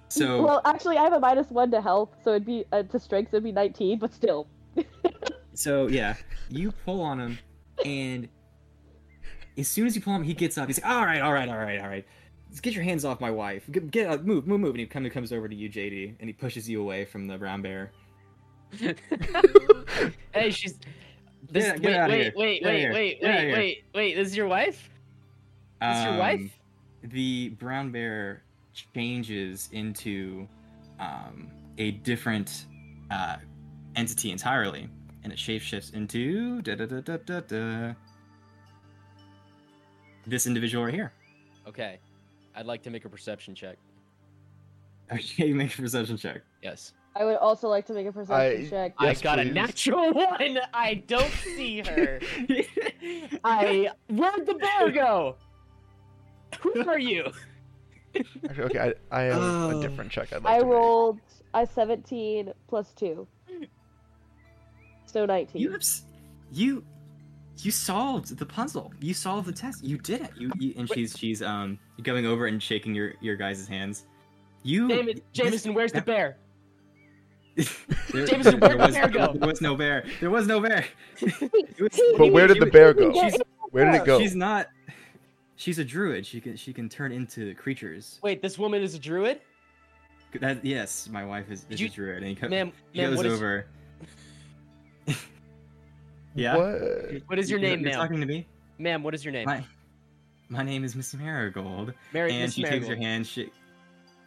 So Well, actually, I have a minus one to health, so it'd be uh, to strength, so it'd be 19, but still. So yeah, you pull on him, and as soon as you pull him, he gets up. He's like, "All right, all right, all right, all right. Let's get your hands off my wife. Get, get uh, move, move, move." And he kind of comes over to you, JD, and he pushes you away from the brown bear. hey, she's. This, Get- get wait, outta wait, here. wait, Get outta wait, here. wait, wait, wait, wait. This is your wife? This is your wife? The brown bear changes into um, a different uh, entity entirely, and it shapeshifts into da da da. This individual right here. Okay. I'd like to make a perception check. Okay, make a perception check. Yes. I would also like to make a perception I- check. Yes, I got please. a natural one. I don't see her. I where'd the bear go? Who are you? Actually, okay, I, I have Oh. a different check I'd like I to rolled a 17 plus 2. So 19. You have you you solved the puzzle. You solved the test. You did it. You, you and she's she's um going over and shaking your your guys' hands. You David, Jameson, where's the bear? there, Jameson, there where'd the bear go? There was no bear. There was no bear. Was- But where did the bear go? She's, Where did it go? she's not. She's a druid. She can she can turn into creatures. Wait, this woman is a druid? That yes, my wife is, is you- a druid, and he, co- Ma'am, he ma'am, goes what is, over. yeah. What? what is your name, You're ma'am? talking to me. Ma'am, what is your name? My my name is Miss Marigold, Mary, and Miss she takes your hand. She,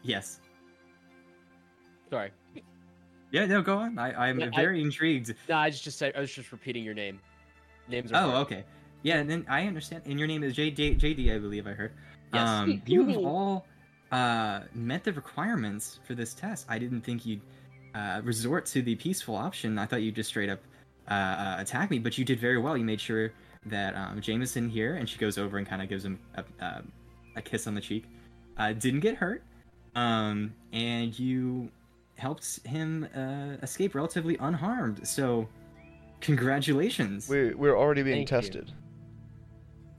yes. Sorry. Yeah, no, go on. I, I'm Yeah, I- very intrigued. No, I just, just said I was just repeating your name. Names are Oh, hard. okay. Yeah, and then I understand. And your name is JD, JD I believe I heard. Yes. Um, you have all uh, met the requirements for this test. I didn't think you'd uh, resort to the peaceful option. I thought you'd just straight up uh, uh, attack me, but you did very well. You made sure that um, Jameson here, and she goes over and kind of gives him a, uh, a kiss on the cheek, uh, didn't get hurt, um, and you helped him uh, escape relatively unharmed. So, congratulations. We're, we're already being Thank you.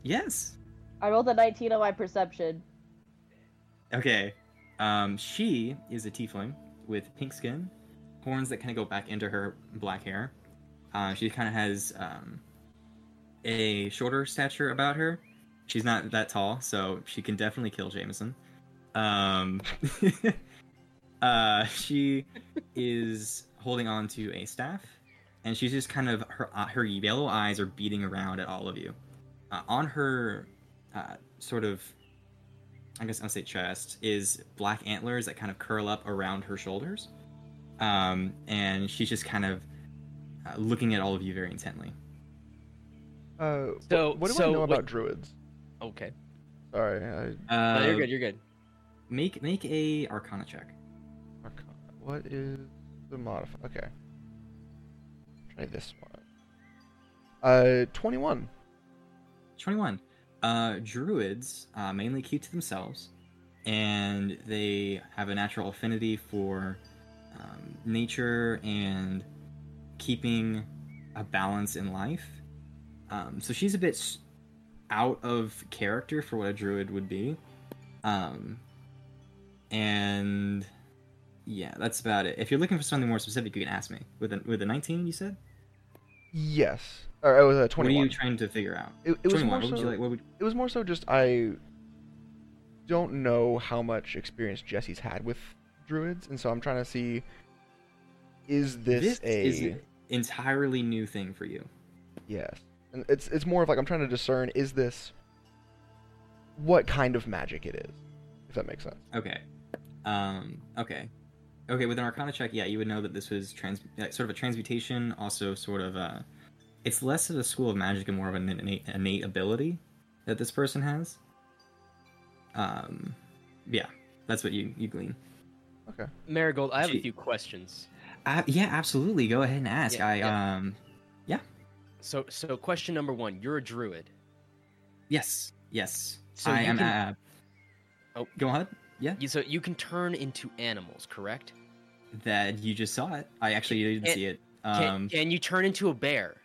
Yes. I rolled a 19 on my perception. Okay. Um, she is a tiefling with pink skin, horns that kind of go back into her black hair. Uh, she kind of has um, a shorter stature about her. She's not that tall, so she can definitely kill Jameson. Um, uh, she is holding on to a staff, and she's just kind of her uh, her yellow eyes are beating around at all of you. Uh, on her uh, sort of I guess I'll say chest, is black antlers that kind of curl up around her shoulders. Um, and she's just kind of uh, looking at all of you very intently. Uh, So- what do so I know what- about druids? Okay. Sorry, I, Uh, no, you're good. You're good. Make make a Arcana check. Arcana. What is the modifier? Okay. Try this one. Uh, 21. Uh, druids uh, mainly keep to themselves, and they have a natural affinity for um, nature and keeping a balance in life. Um, so she's a bit out of character for what a druid would be. Um, and yeah, that's about it. If you're looking for something more specific, you can ask me. With a with a 19, you said. Yes. Or it was a What are you trying to figure out? It, it was 21. more so. like? What would It was more so just I don't know how much experience Jesse's had with druids, and so I'm trying to see is this, a is an entirely new thing for you. yes. And it's it's more of like I'm trying to discern is this what kind of magic it is, if that makes sense. Okay. Um. Okay. Okay. With an Arcana check, yeah, you would know that this was trans, uh, sort of a transmutation. Also, sort of a. It's less of a school of magic and more of an innate, innate ability that this person has. Um. Yeah, that's what you you glean. Okay. Marigold, I have Gee. a few questions. Uh, yeah, absolutely. Go ahead and ask. Yeah, I yeah. um. So, so question number one: You're a druid. Yes. Yes. So I am. can- Uh, Oh. Go ahead. Yeah. You, so you can turn into animals, correct? That you just saw it. I actually didn't Can- see it. Can, Um. can you turn into a bear?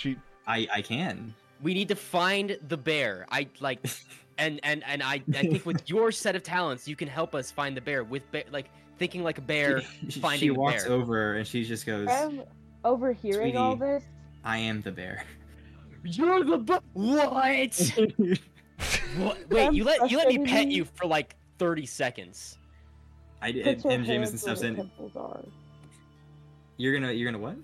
She I I can. We need to find the bear. I like, and and and I I think with your set of talents, you can help us find the bear with bear, like thinking like a bear. She, she finding a walks bear. over and she just goes, I'm overhearing all this. "I am the bear." You're the bear. What? what? Wait, I'm you let you let me pet you for like thirty seconds. I did. Put And, your and Jameson steps in. are. You're gonna. You're gonna what?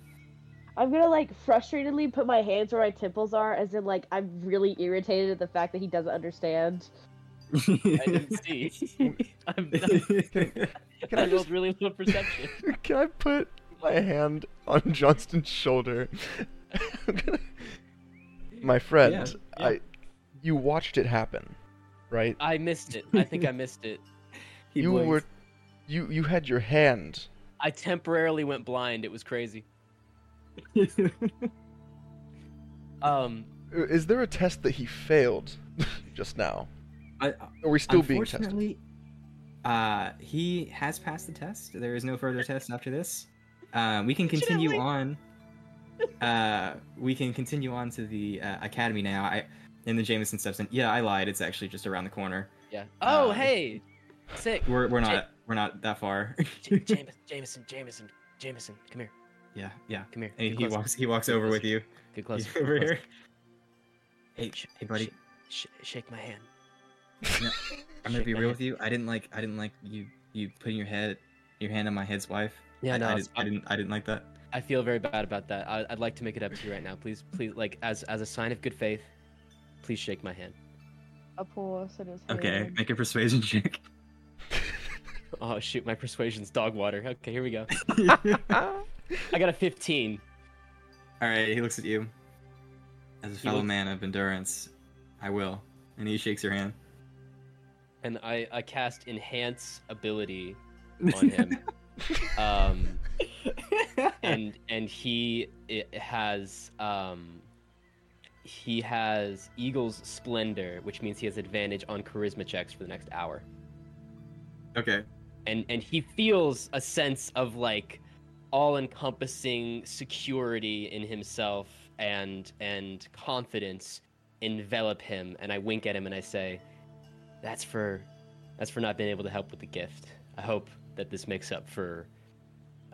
I'm gonna like frustratedly put my hands where my temples are, as in like I'm really irritated at the fact that he doesn't understand. I didn't see. I'm, not... Can I I just really low perception. can I put my hand on Johnston's shoulder? Gonna- my friend, yeah. I you watched it happen, right? I missed it. I think I missed it. He you blinks. were you you had your hand. I temporarily went blind. It was crazy. Um, Uh, Is there a test that he failed just now? I- Are we still being tested? Unfortunately, uh, he has passed the test. There is no further test after this. Uh, we can continue on. Uh, we can continue on to the uh, academy now. I, in the Jameson steps in. Yeah, I lied. It's actually just around the corner. yeah. Oh, Um, hey, sick. We're we're Ja- not we're not that far. J- Jameson, Jameson, Jameson, Jameson, come here, yeah, yeah. come here. And he closer. walks he walks Get over with you. Get closer. over get closer. here. Hey, Sh- hey, buddy. Sh- shake my hand. No, I'm gonna Shake be real hand. with you. I didn't like I didn't like you you putting your head your hand on my head's wife. Yeah, I, no, I, it's didn't, I didn't I didn't like that. I feel very bad about that. I, I'd like to make it up to you right now. Please, please, like as as a sign of good faith, please shake my hand. A pulse in Okay, hand. make a persuasion check. Oh shoot, my persuasion's dog water. Okay, here we go. I got a 15. All right, he looks at you. As a fellow looks- man of endurance, I will. And he shakes your hand. and I, I cast enhance ability on him. um, and and he has um, he has Eagle's Splendor, which means he has advantage on charisma checks for the next hour. okay. And and he feels a sense of like all-encompassing security in himself and and confidence envelop him. And I wink at him and I say, "That's for that's for not being able to help with the gift. I hope that this makes up for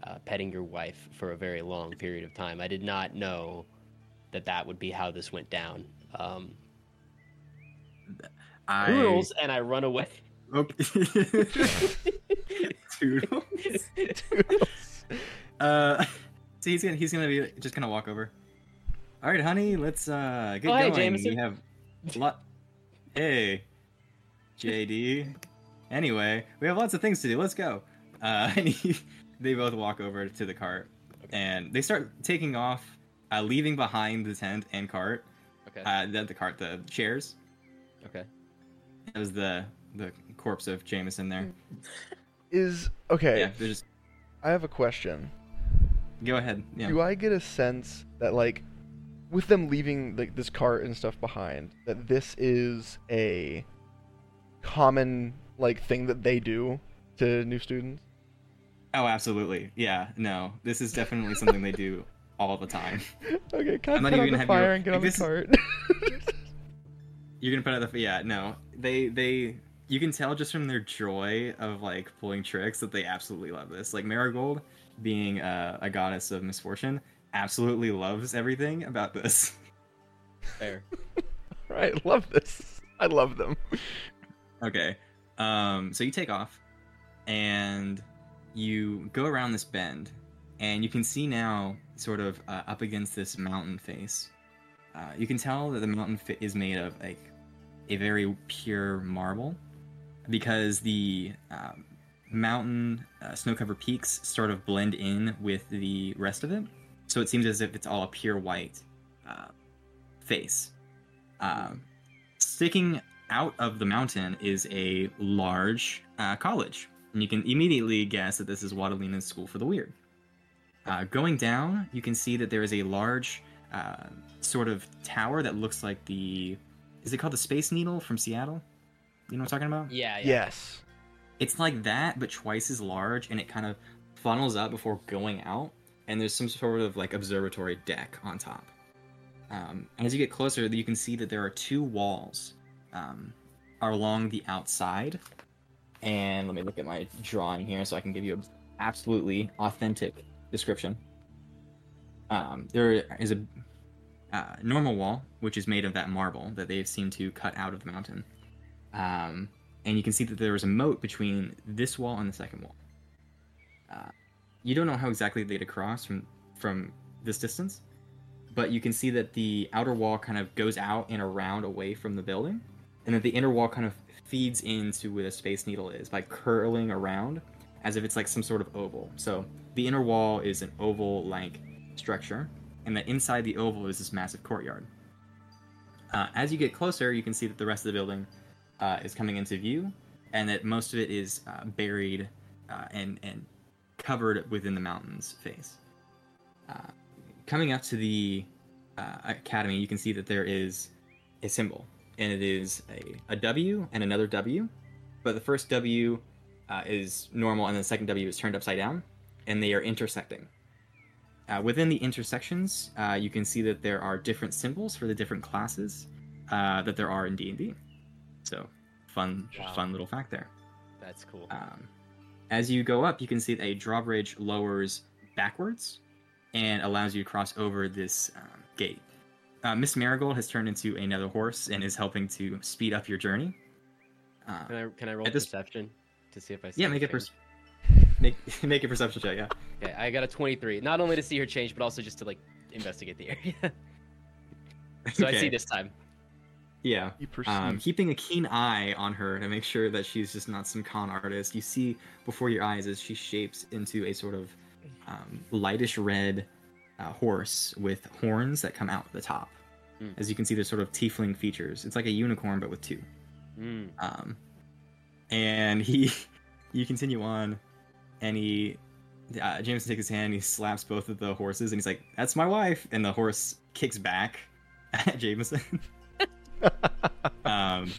uh, petting your wife for a very long period of time. I did not know that that would be how this went down. Um, I. Toodles, and I run away. Okay. Toodles. Uh, so he's gonna he's gonna be just gonna walk over. All right, honey, let's uh get Oh, hey, going. Jameson. We have lot. Hey, JD. Anyway, we have lots of things to do. Let's go. Uh, and he, they both walk over to the cart, and they start taking off, uh, leaving behind the tent and cart. Okay. Uh, the, the cart, the chairs. okay. That was the the corpse of Jameson there. Is okay. Yeah, they're just I have a question. Go ahead. Yeah. Do I get a sense that like with them leaving like this cart and stuff behind that this is a common like thing that they do to new students? Oh, absolutely. Yeah. No, this is definitely something they do all the time. Okay, I I'm not on even the gonna have fire your- and get like, on the is- cart? You're gonna put out the yeah. No, they they you can tell just from their joy of like pulling tricks that they absolutely love this. Like Marigold, being a, a goddess of misfortune, absolutely loves everything about this. Fair. right, love this. I love them. Okay. Um, so you take off, and you go around this bend, and you can see now, sort of uh, up against this mountain face. Uh, you can tell that the mountain fa- is made of like a very pure marble, because the um, mountain uh, snow-covered peaks sort of blend in with the rest of it. So it seems as if it's all a pure white uh, face. Um, sticking out of the mountain is a large uh, college, and you can immediately guess that this is Watalina's School for the Weird. Uh, going down, you can see that there is a large uh, sort of tower that looks like the. Is it called the Space Needle from Seattle? You know what I'm talking about? Yeah, yeah. Yes. It's like that, but twice as large, and it kind of funnels up before going out. And there's some sort of like observatory deck on top. Um, and as you get closer, you can see that there are two walls um, along the outside. And let me look at my drawing here so I can give you an absolutely authentic description. Um, there is a uh, normal wall, which is made of that marble that they've seemed to cut out of the mountain. Um, and you can see that there is a moat between this wall and the second wall. Uh, you don't know how exactly they'd across from from this distance, but you can see that the outer wall kind of goes out and around away from the building, and that the inner wall kind of feeds into where the space needle is by curling around as if it's like some sort of oval. So the inner wall is an oval-like structure, and that inside the oval is this massive courtyard. Uh, as you get closer, you can see that the rest of the building uh, is coming into view, and that most of it is uh, buried uh, and and covered within the mountain's face. Uh, coming up to the uh, academy, you can see that there is a symbol, and it is a, a W and another W, but the first W uh, is normal, and the second W is turned upside down, and they are intersecting. Within the intersections, you can see that there are different symbols for the different classes that there are in D and D. So, fun, Wow. fun little fact there. That's cool. Um, as you go up, you can see that a drawbridge lowers backwards and allows you to cross over this um, gate. Uh, Miss Marigold has turned into another horse and is helping to speed up your journey. Uh, Can I can I roll this- perception to see if I see yeah, make a per- make make a perception check. Yeah. Okay, I got a 23. Not only to see her change, but also just to like investigate the area. so I see this time. Yeah. You. Um, keeping a keen eye on her to make sure that she's just not some con artist. You see before your eyes as she shapes into a sort of um, lightish red uh, horse with horns that come out the top. Mm. As you can see, there's sort of tiefling features. It's like a unicorn, but with two. Mm. Um, and he, you continue on, and he, uh, Jameson takes his hand, he slaps both of the horses, and he's like, "That's my wife," and the horse kicks back at Jameson. um,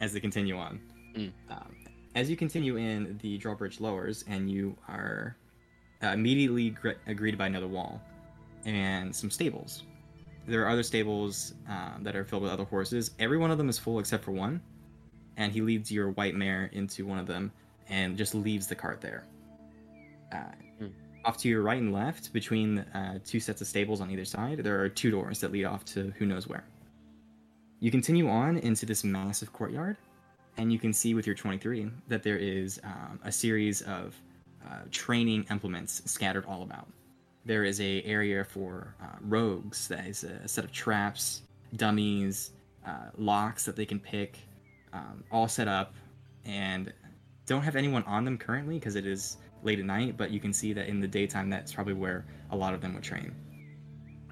as they continue on. Mm. Um, as you continue in, the drawbridge lowers, and you are uh, immediately gre- greeted by another wall and some stables. There are other stables uh, that are filled with other horses. Every one of them is full except for one, and he leads your white mare into one of them and just leaves the cart there. Uh, Hmm. Off to your right and left, between uh, two sets of stables on either side, there are two doors that lead off to who knows where. You continue on into this massive courtyard, and you can see with your 23 that there is um, a series of uh, training implements scattered all about. There is a area for uh, rogues that is a set of traps, dummies, uh, locks that they can pick, um, all set up, and don't have anyone on them currently because it is late at night. But you can see that in the daytime, that's probably where a lot of them would train.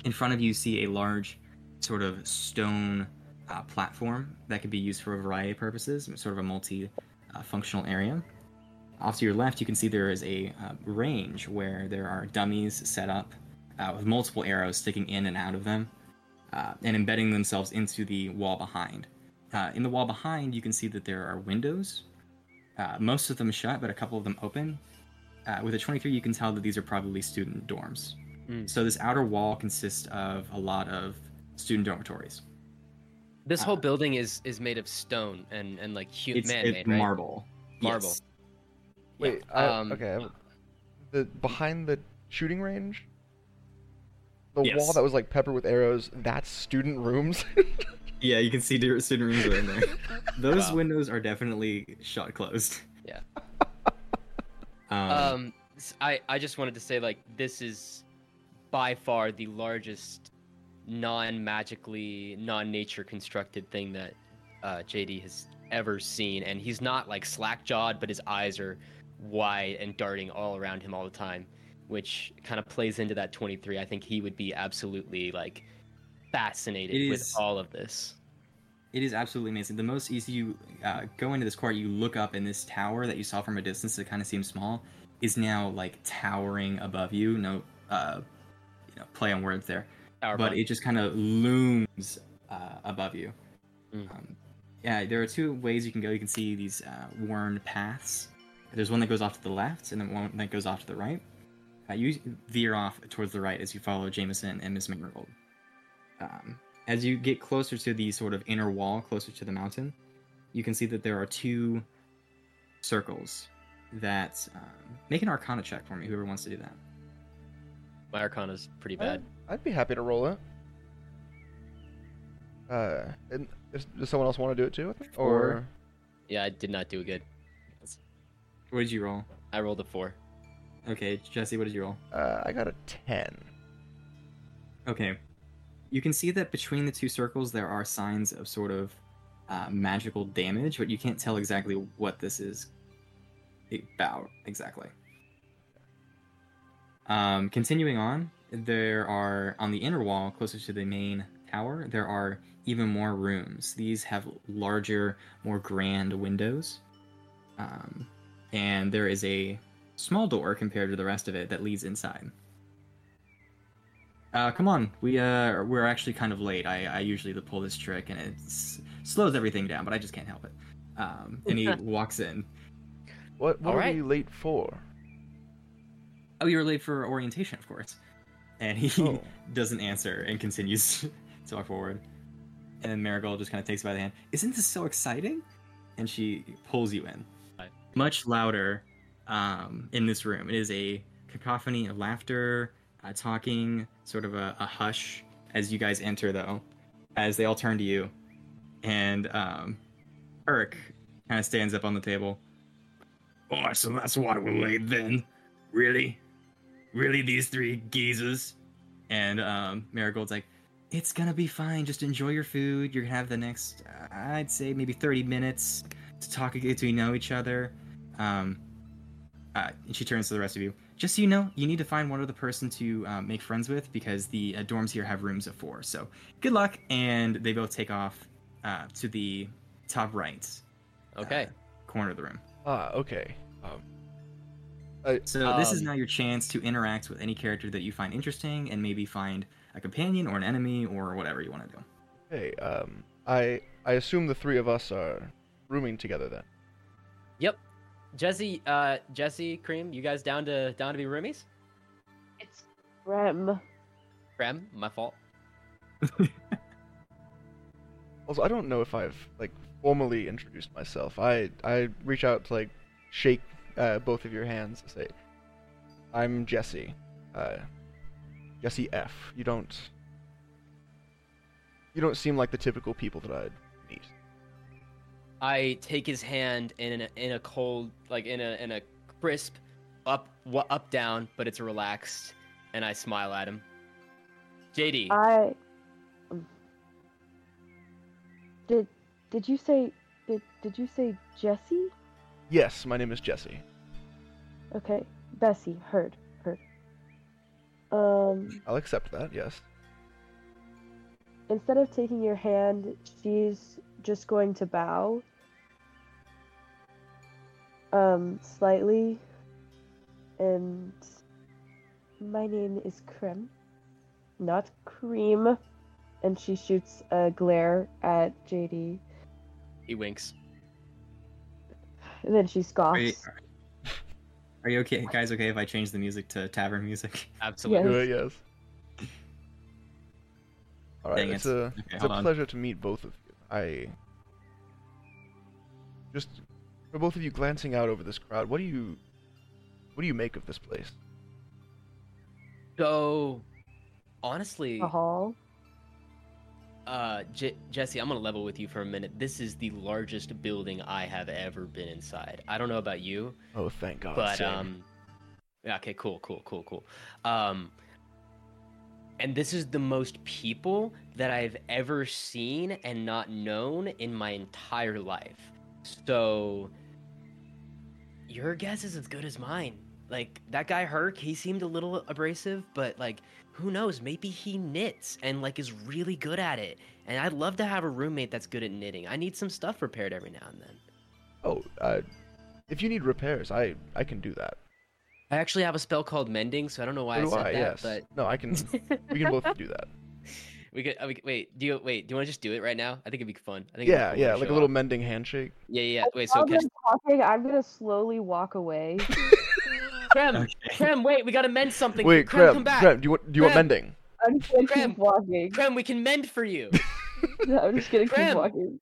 In front of you, see a large, sort of stone uh, platform that could be used for a variety of purposes, sort of a multi-functional area. Off to your left, you can see there is a uh, range where there are dummies set up uh, with multiple arrows sticking in and out of them uh, and embedding themselves into the wall behind. Uh, in the wall behind, you can see that there are windows, uh, most of them shut, but a couple of them open. Uh, with a 23, you can tell that these are probably student dorms. Mm. So this outer wall consists of a lot of student dormitories. This Uh, whole building is is made of stone and and like hu- It's, man-made, it's right? marble. Marble. Yes. Wait, Yeah, I, um, okay. The behind the shooting range, the wall that was like peppered with arrows. That's student rooms. Yeah, you can see the student rooms are in there. Those Wow. windows are definitely shut closed. Yeah. Um, Um, s- I I just wanted to say like this is by far the largest non-magically, non-nature constructed thing that uh, JD has ever seen, and he's not like slack-jawed, but his eyes are wide and darting all around him all the time, which kind of plays into that 23. I think he would be absolutely like fascinated It with all of this. It is absolutely amazing. The most easy you uh, go into this court, you look up, and this tower that you saw from a distance that kind of seems small is now like towering above you. No, uh, you know, play on words there, Power but pun. it just kind of looms uh, above you. Mm. Um, yeah, there are two ways you can go. You can see these uh, worn paths. There's one that goes off to the left, and then one that goes off to the right. Uh, you veer off towards the right as you follow Jameson and Miss Marigold. Um, as you get closer to the sort of inner wall, closer to the mountain, you can see that there are two circles that um, make an Arcana check for me. Whoever wants to do that. My Arcana's pretty bad. I'd, I'd be happy to roll it. Uh, and is, does someone else want to do it too? with me? Or Yeah, I did not do good. What did you roll? I rolled a four. Okay, Jesse, what did you roll? uh, I got a ten. Okay. You can see that between the two circles there are signs of sort of uh, magical damage, but you can't tell exactly what this is about exactly. Um, continuing on, there are on the inner wall, closer to the main tower, there are even more rooms. These have larger, more grand windows. Um, and there is a small door compared to the rest of it that leads inside. Uh, come on, we uh, we're actually kind of late. I, I usually pull this trick and it slows everything down, but I just can't help it. Um, and he walks in. What what All are right. we late for? Oh, you were late for orientation, of course. And he Oh. doesn't answer and continues to walk forward. And then Marigold just kind of takes you by the hand. Isn't this so exciting? And she pulls you in. Much louder um, in this room. It is a cacophony of laughter, uh, talking, sort of a, a hush as you guys enter, though, as they all turn to you. And um, Eric kind of stands up on the table. Oh, so that's why we're late then. Really? Really, these three geezers? And um, Marigold's like, it's gonna be fine. Just enjoy your food. You're gonna have the next, uh, I'd say, maybe 30 minutes to talk, get to know each other. Um, uh, and she turns to the rest of you. Just so you know, you need to find one other person to um, make friends with because the uh, dorms here have rooms of four. So good luck. And they both take off uh, to the top right Okay. uh, corner of the room. Ah, okay. Um, So this is Um, now your chance to interact with any character that you find interesting, and maybe find a companion or an enemy or whatever you want to do. Hey, Um, I I assume the three of us are rooming together then. Yep. Jesse, uh, Jesse, Cream, you guys down to down to be roomies? It's Rem. Krem, my fault. Also, I don't know if I've like formally introduced myself. I I reach out to like shake uh, both of your hands say, "I'm Jesse, uh, Jesse F." You don't you don't seem like the typical people that I'd meet. I take his hand in a, in a cold, like in a in a crisp, up wa- up down, but it's relaxed, and I smile at him. JD, I. um, Did did you say did did you say Jesse? Yes, my name is Jesse. Okay, Bessie. Heard. Heard. Um, I'll accept that. Yes. instead of taking your hand, she's just going to bow. Um, slightly. And my name is Krem, not Cream. And she shoots a glare at JD. he winks. And then she scoffs. Are you, are you okay, guys? Okay, if I change the music to tavern music? Absolutely. Do it, uh, yes. All right, Dang it's it. a Okay, it's hold a on. pleasure to meet both of you. I just for both of you glancing out over this crowd, what do you what do you make of this place? So, honestly, A hall. Uh, J- Jesse, I'm gonna level with you for a minute. This is the largest building I have ever been inside. I don't know about you, Oh, thank God. but same. um, yeah, okay, cool, cool, cool, cool. Um, and this is the most people that I've ever seen and not known in my entire life. So, your guess is as good as mine. Like that guy Herc, he seemed a little abrasive, but like who knows? Maybe he knits and like is really good at it. And I'd love to have a roommate that's good at knitting. I need some stuff repaired every now and then. oh, uh, if you need repairs, I I can do that. I actually have a spell called mending, so I don't know why So I said I, that, yes. but No, I can. we can both do that. we could. uh, we could- wait, do you wait? Do you want to just do it right now? I think it'd be fun. I think. Yeah, cool yeah, like a little off. mending handshake. Yeah, yeah. yeah. Wait, so While catch they're talking, I'm gonna slowly walk away. Krem, Okay. Krem, wait, we gotta mend something. Wait, Krem, Krem, come back. Krem, do you want do you want mending? I'm just gonna Graham. keep walking. Krem, we can mend for you. No, I'm just gonna keep walking.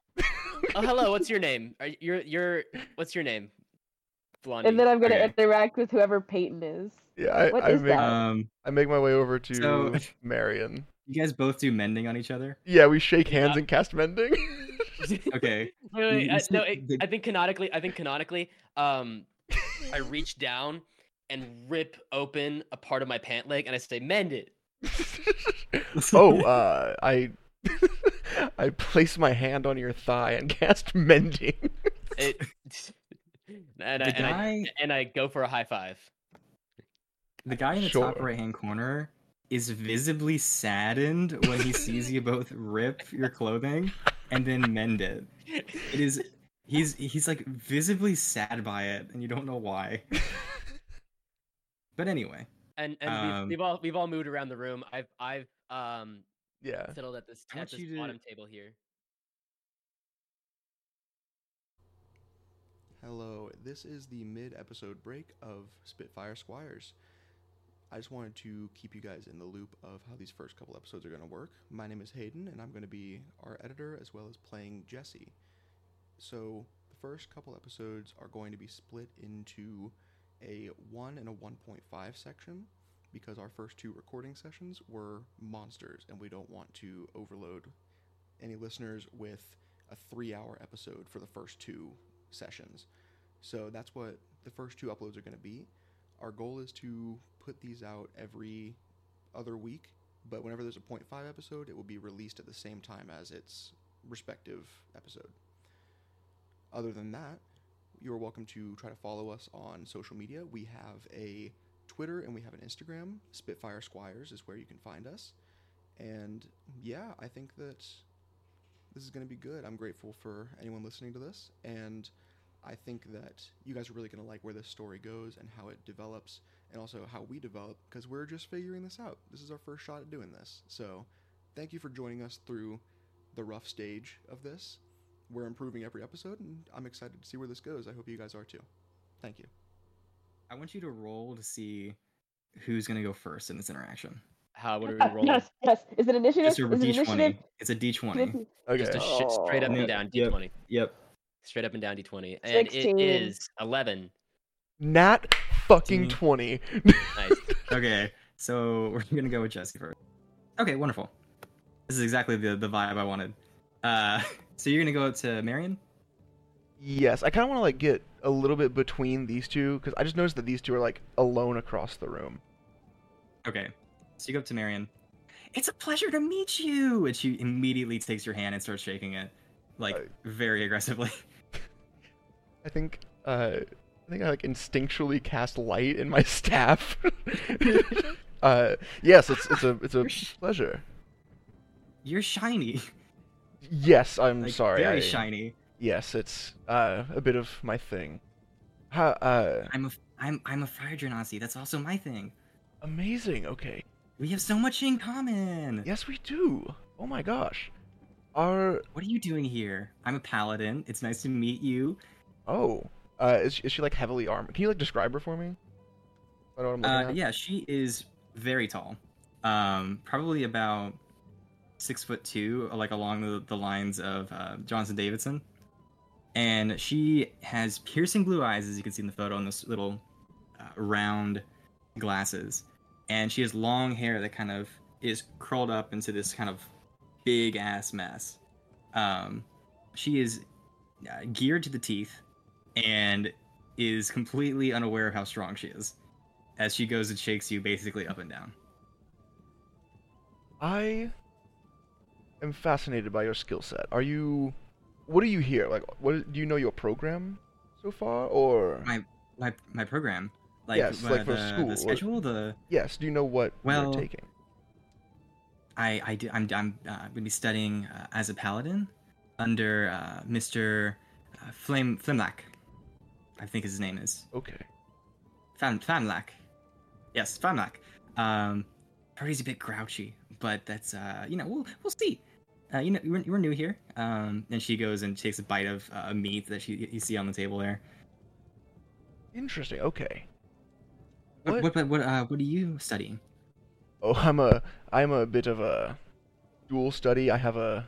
oh, hello. What's your name? Are you're you're what's your name? Blondie. And then I'm gonna Okay. interact with whoever Peyton is. Yeah, I, What I is make that? Um, I make my way over to So- Marion. you guys both do mending on each other. Yeah, we shake hands and cast mending. Okay. Wait, wait, You- uh, you no, it, I think canonically, I think canonically, um, I reach down and rip open a part of my pant leg, and I say, "Mend it." oh, uh, I I place my hand on your thigh and cast mending. It, and, I, The and, I, and I go for a high five. the guy in the top right hand corner is visibly saddened when he sees you both rip your clothing and then mend it. It is he's he's like visibly sad by it and you don't know why. But anyway, And and Um, we've, we've all we've all moved around the room. I've I've um yeah. settled at this I at this you to- bottom table here. Hello, this is the mid episode break of Spitfire Squires. I just wanted to keep you guys in the loop of how these first couple episodes are going to work. My name is Hayden, and I'm going to be our editor as well as playing Jesse. So, the first couple episodes are going to be split into a 1 and a 1.5 section because our first two recording sessions were monsters, and we don't want to overload any listeners with a three hour episode for the first two sessions. So that's what the first two uploads are going to be. Our goal is to put these out every other week, but whenever there's a 0.5 episode, it will be released at the same time as its respective episode. Other than that, you're welcome to try to follow us on social media. We have a Twitter and we have an Instagram. Spitfire Squires is where you can find us. And yeah, I think that this is going to be good. I'm grateful for anyone listening to this, and I think that you guys are really going to like where this story goes and how it develops, and also how we develop because we're just figuring this out. This is our first shot at doing this. So, thank you for joining us through the rough stage of this. We're improving every episode, and I'm excited to see where this goes. I hope you guys are too. Thank you. I want you to roll to see who's gonna go first in this interaction. How would we Yes, roll? yes, yes. Is it initiative? Just a Is it D20. initiative? It's a D20. Okay. Just a shit straight up Oh. and down d20. Yep. Straight up and down d20, and it 16. is 11. Nat fucking Mm. 20. Nice. Okay, so we're gonna go with Jesse first. Okay, wonderful. This is exactly the the vibe I wanted. Uh, so you're gonna go up to Marion. yes, I kind of want to like get a little bit between these two because I just noticed that these two are like alone across the room. Okay, so you go up to Marion. It's a pleasure to meet you, and she immediately takes your hand and starts shaking it, like Uh, very aggressively. I think uh I think I like instinctually cast light in my staff. uh yes, it's it's a it's a pleasure. You're shiny. Yes, I'm Like, sorry. Very I- shiny. Yes, it's uh a bit of my thing. Ha, uh I'm a I'm I'm a fire genasi. That's also my thing. amazing. Okay. We have so much in common. Yes, we do. Oh my gosh. Are What are you doing here? I'm a paladin. It's nice to meet you. oh, uh is is she like heavily armored? Can you like describe her for me? I know what I'm looking Uh, at. yeah, she is very tall. Um, probably about six foot two, like along the, the lines of uh, Johnson Davidson. And she has piercing blue eyes, as you can see in the photo, and this little uh, round glasses. And she has long hair that kind of is curled up into this kind of big ass mess. Um, she is uh, geared to the teeth and is completely unaware of how strong she is as she goes and shakes you basically up and down. I am fascinated by your skill set. Are you? What do you hear? Like, what do you know your program so far, or My my my program, like, Yes, like for the, school, the or- schedule, the yes? Do you know what Well- you're taking? I I do I'm I'm uh, going to be studying uh, as a paladin under uh, Mr. Uh, Flame Flimlack. I think his name is Okay. Fam Famlack. Yes, Famlack. Um, heard he's a bit grouchy, but that's uh you know we'll we'll see. Uh, you know we're, we're new here. Um, and she goes and takes a bite of uh, meat that she you see on the table there. Interesting. Okay. What What? what what, uh what are you studying? Oh, I'm a I'm a bit of a dual study. I have a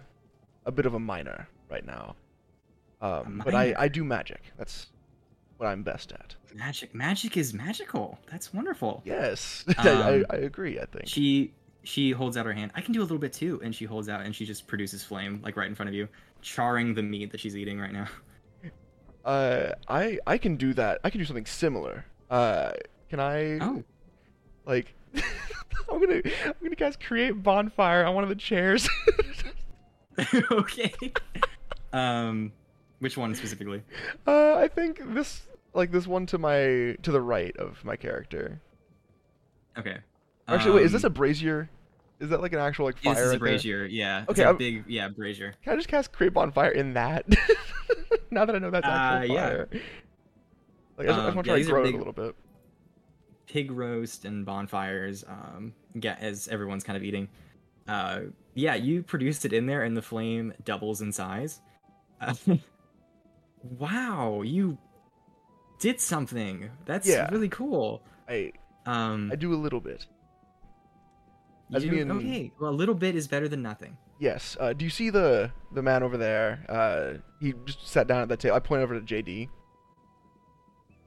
a bit of a minor right now. Um, but I? I do magic. That's what I'm best at. Magic. Magic is magical. That's wonderful. Yes, I, I, Um, I agree. I think. She she holds out her hand. I can do a little bit too, and she holds out and she just produces flame like right in front of you, charring the meat that she's eating right now. Uh, I I can do that. I can do something similar. Uh, can I? Oh, Like, I'm gonna I'm gonna guys create bonfire on one of the chairs. okay. um, which one specifically? uh, I think this like this one to my to the right of my character. Okay. Actually, wait, is this a Um, brazier? Is that like an actual like fire? This is a brazier. Yeah. Okay, a I'm- big yeah brazier. Can I just cast create bonfire in that? now that I know that's actual Uh, yeah. fire. Like, I just, I just Um, want to yeah, try to these are grow it a little bit. Pig roast and bonfires. Um, yeah, as everyone's kind of eating. Uh, yeah, you produced it in there, and the flame doubles in size. Uh, wow, you did something. That's Yeah. really cool. I Um, I do a little bit. You as do- mean- okay, well, a little bit is better than nothing. Yes. Uh, do you see the the man over there? Uh, he just sat down at that table. I point over to JD.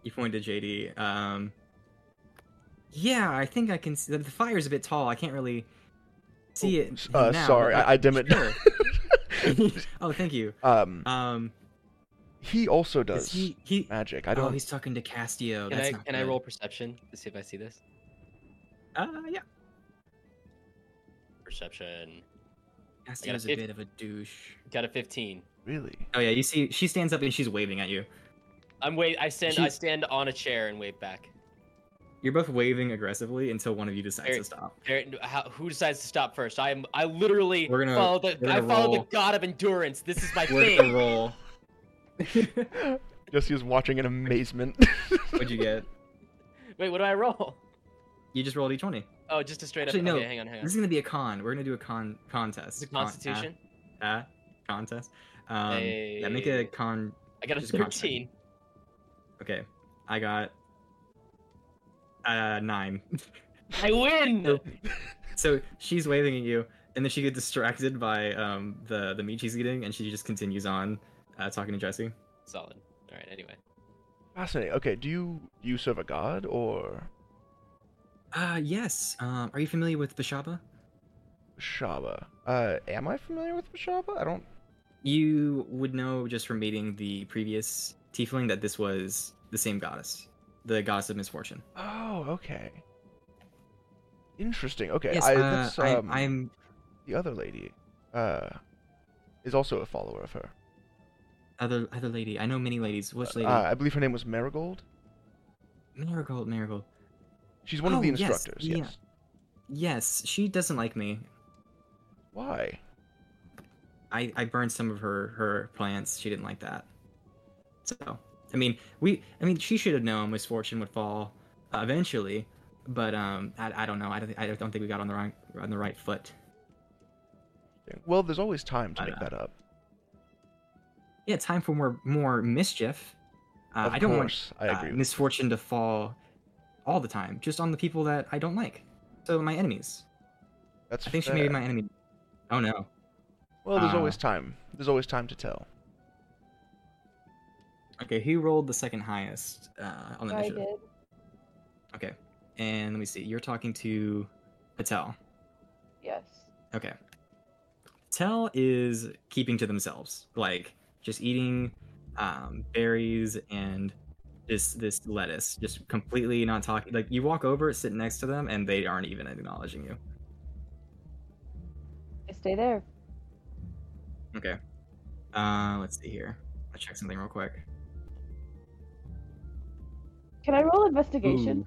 You point to JD. Um, yeah, I think I can see the, the fire's a bit tall. I can't really see Oh, it. uh, now, sorry, I, I dim it. Sure. oh, thank you. um, Um, he also does does he he? magic. I Oh, don't. Oh, he's talking to Castio. Can That's I not can I roll perception to see if I see this? Uh, yeah. Perception. Castio's a fif- bit of a douche. Got a 15. really. Oh yeah, you see, she stands up and she's waving at you. I'm wait. I stand. I stand on a chair and wave back. You're both waving aggressively until one of you decides There- to stop. There, how, who decides to stop first? I am. I literally We're gonna- follow the. we're I gonna follow the god of endurance. This is my We're thing. gonna roll. Jesse is watching in amazement. What'd you get? Wait, what do I roll? You just rolled d20. Oh, just a straight Actually, up. no. Okay, hang on, hang on. This is gonna be a con. We're gonna do a con contest. Is it Con- uh, Constitution? uh, contest. Um, yeah, make it a con. I got a just a 13. Okay, I got uh nine. I win. so she's waving at you, and then she gets distracted by um the the meat she's eating, and she just continues on uh, talking to Jesse. Solid. All right. Anyway. Fascinating. Okay, do you do you serve a god or Uh yes. Um, are you familiar with Beshaba? Shaba? Uh, am I familiar with Shaba? I don't. You would know just from meeting the previous tiefling that this was the same goddess, the goddess of misfortune. Oh, okay. Interesting. Okay, yes, I, uh, that's, I, um, I'm. the other lady. Uh, is also a follower of her. Other other lady. I know many ladies. Which lady? Uh, I believe her name was Marigold. Marigold. Marigold. She's one of the Oh, yes, instructors. yeah. Yes. Yes, she doesn't like me. Why? I I burned some of her her plants. She didn't like that. So I mean, we. I mean, she should have known misfortune would fall uh, eventually. But um, I, I don't know. I don't. I don't think we got on the right on the right foot. Well, there's always time to I make know. that up. Yeah, time for more more mischief. Uh, of I don't course, I want agree. uh, misfortune to fall all the time, just on the people that I don't like. So my enemies. That's I think she may be my enemy. Oh no. Well, there's uh, always time. There's always time to tell. Okay, who rolled the second highest uh, on the I initiative? did. Okay, and let me see. You're talking to Patel. Yes. Okay. Tell is keeping to themselves, like just eating um, berries and this this lettuce, just completely not talking. Like you walk over, sit next to them, and they aren't even acknowledging you. I stay there. Okay. Uh, let's see here. I'll check something real quick. Can I roll investigation?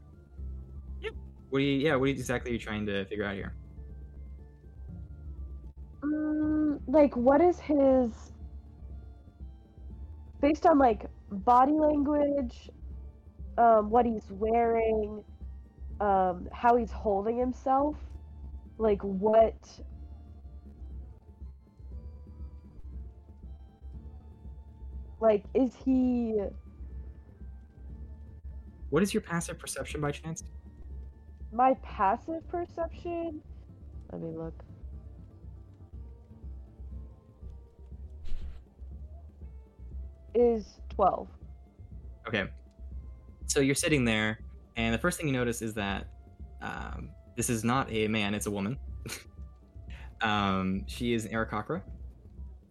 Ooh. What do you? Yeah. What exactly are you trying to figure out here? Mm, like, what is his. Based on, like, body language, um, what he's wearing, um, how he's holding himself, like, what. Like, is he. What is your passive perception by chance? My passive perception? Let me look. Is 12. Okay. So you're sitting there, and the first thing you notice is that um, this is not a man; it's a woman. um, she is an Aarakocra,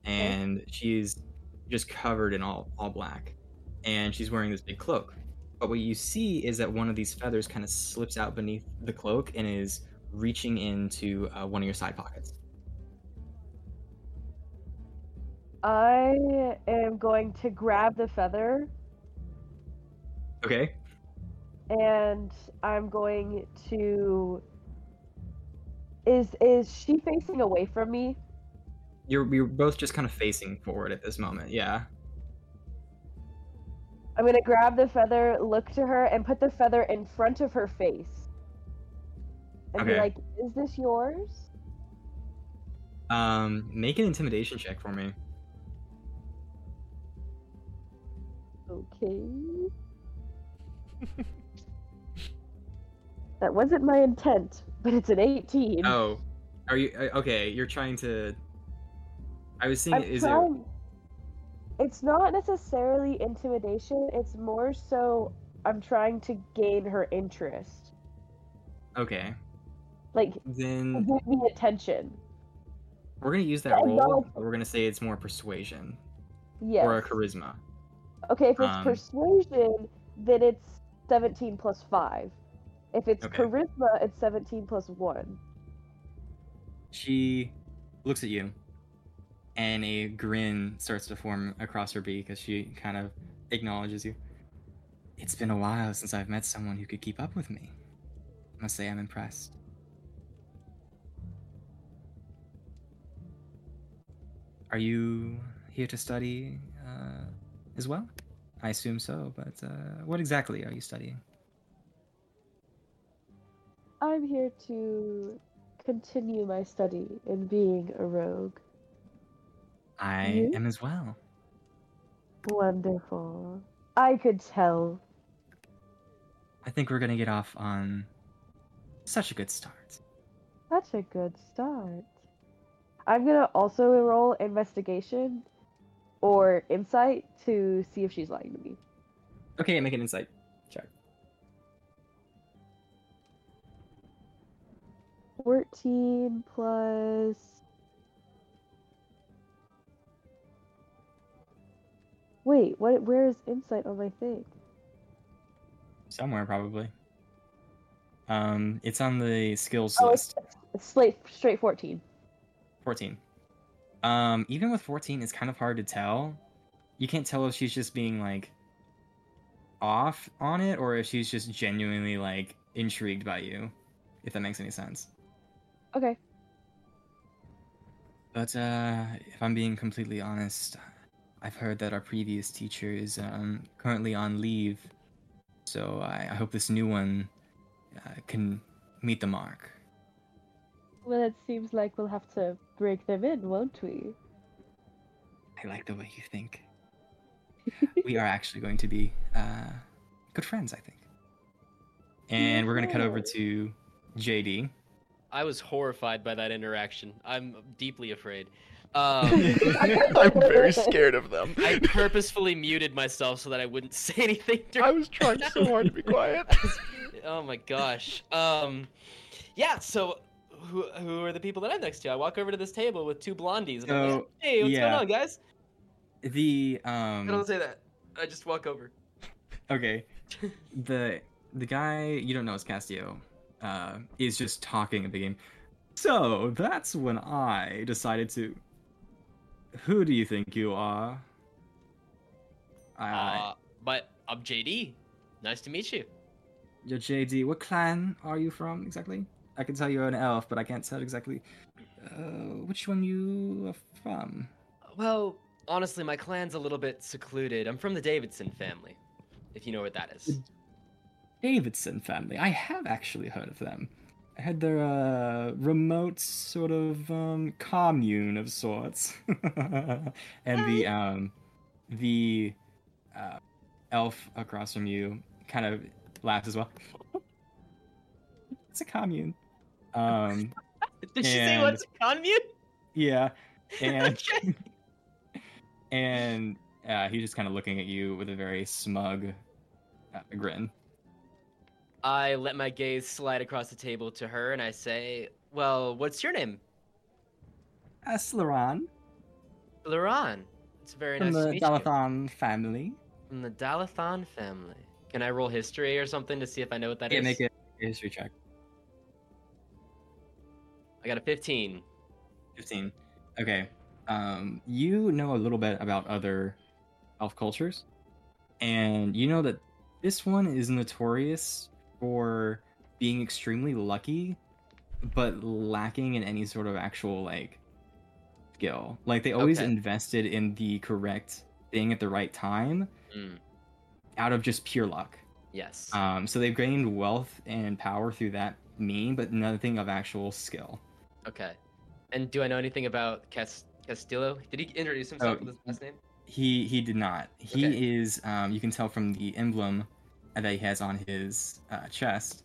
and she's just covered in all all black, and she's wearing this big cloak. But what you see is that one of these feathers kind of slips out beneath the cloak and is reaching into uh, one of your side pockets. I am going to grab the feather Okay. and I'm going to. Is is she facing away from me? You're you're both just kind of facing forward at this moment. Yeah. I'm gonna grab the feather, look to her, and put the feather in front of her face. And be like, "Is this yours?" Um, make an intimidation check for me. Okay. that wasn't my intent, but it's an 18. Oh, are you uh, okay? You're trying to. I was seeing. I'm is trying... It's not necessarily intimidation. It's more so I'm trying to gain her interest. Okay, like then give me attention. we're gonna use that know. But we're gonna say it's more persuasion Yes. or a charisma. Okay, if it's Um, persuasion, then it's 17 plus 5. If it's Okay. charisma, it's 17 plus 1. She looks at you, and a grin starts to form across her beak as she kind of acknowledges you. It's been a while since I've met someone who could keep up with me. I must say I'm impressed. Are you here to study uh, as well? I assume so, but uh, what exactly are you studying? I'm here to continue my study in being a rogue. I You? am as well. Wonderful. I could tell. I think we're gonna get off on such a good start. Such a good start. I'm gonna also roll investigation or insight to see if she's lying to me. Okay, make an insight check. 14 plus. Wait, what? Where is insight on my thing? Somewhere probably. Um, it's on the skills Oh, list. it's straight, straight 14. 14. Um, even with 14, it's kind of hard to tell. You can't tell if she's just being like off on it or if she's just genuinely like intrigued by you, if that makes any sense. Okay. But uh, if I'm being completely honest, I've heard that our previous teacher is um, currently on leave, so I, I hope this new one uh, can meet the mark. Well, it seems like we'll have to break them in, won't we? I like the way you think. we are actually going to be uh, good friends, I think. And we're going to cut over to JD. I was horrified by that interaction. I'm deeply afraid. Um, I'm very scared of them. I purposefully muted myself so that I wouldn't say anything. I was trying so hard to be quiet. oh my gosh. Um, yeah. So, who who are the people that I'm next to? I walk over to this table with two blondies. And I'm like, hey, what's yeah. going on, guys? The um. I don't say that. I just walk over. okay. the the guy you don't know is Castillo, uh, is just talking at the game. So that's when I decided to. Who do you think you are? I, Uh, but I'm JD. Nice to meet you. You're JD. What clan are you from exactly? I can tell you're an elf, but I can't tell exactly uh, which one you are from. Well, honestly, my clan's a little bit secluded. I'm from the Davidson family, if you know what that is. Davidson family. I have actually heard of them. I heard they're a remote sort of um, commune of sorts. and the um, the uh, elf across from you kind of laughs as well. it's a commune. Um, Did she say what's a commune? yeah, and Okay. and uh, he's just kind of looking at you with a very smug uh, grin. I let my gaze slide across the table to her, and I say, "Well, what's your name?" Aslaran Laron. It's very from nice to the meet you. Dalathan family. From the Dalathan family. Can I roll history or something to see if I know what that is? yeah, make a history check. I got a 15. 15. Okay. Um, you know a little bit about other elf cultures, and you know that this one is notorious for being extremely lucky, but lacking in any sort of actual like skill. Like they always Okay. invested in the correct thing at the right time Mm, out of just pure luck. yes. Um, so they've gained wealth and power through that mean, but nothing of actual skill. Okay. And do I know anything about Cas- Castillo? Did he introduce himself Oh, with his last name? He he did not. He Okay. is. Um, you can tell from the emblem that he has on his uh, chest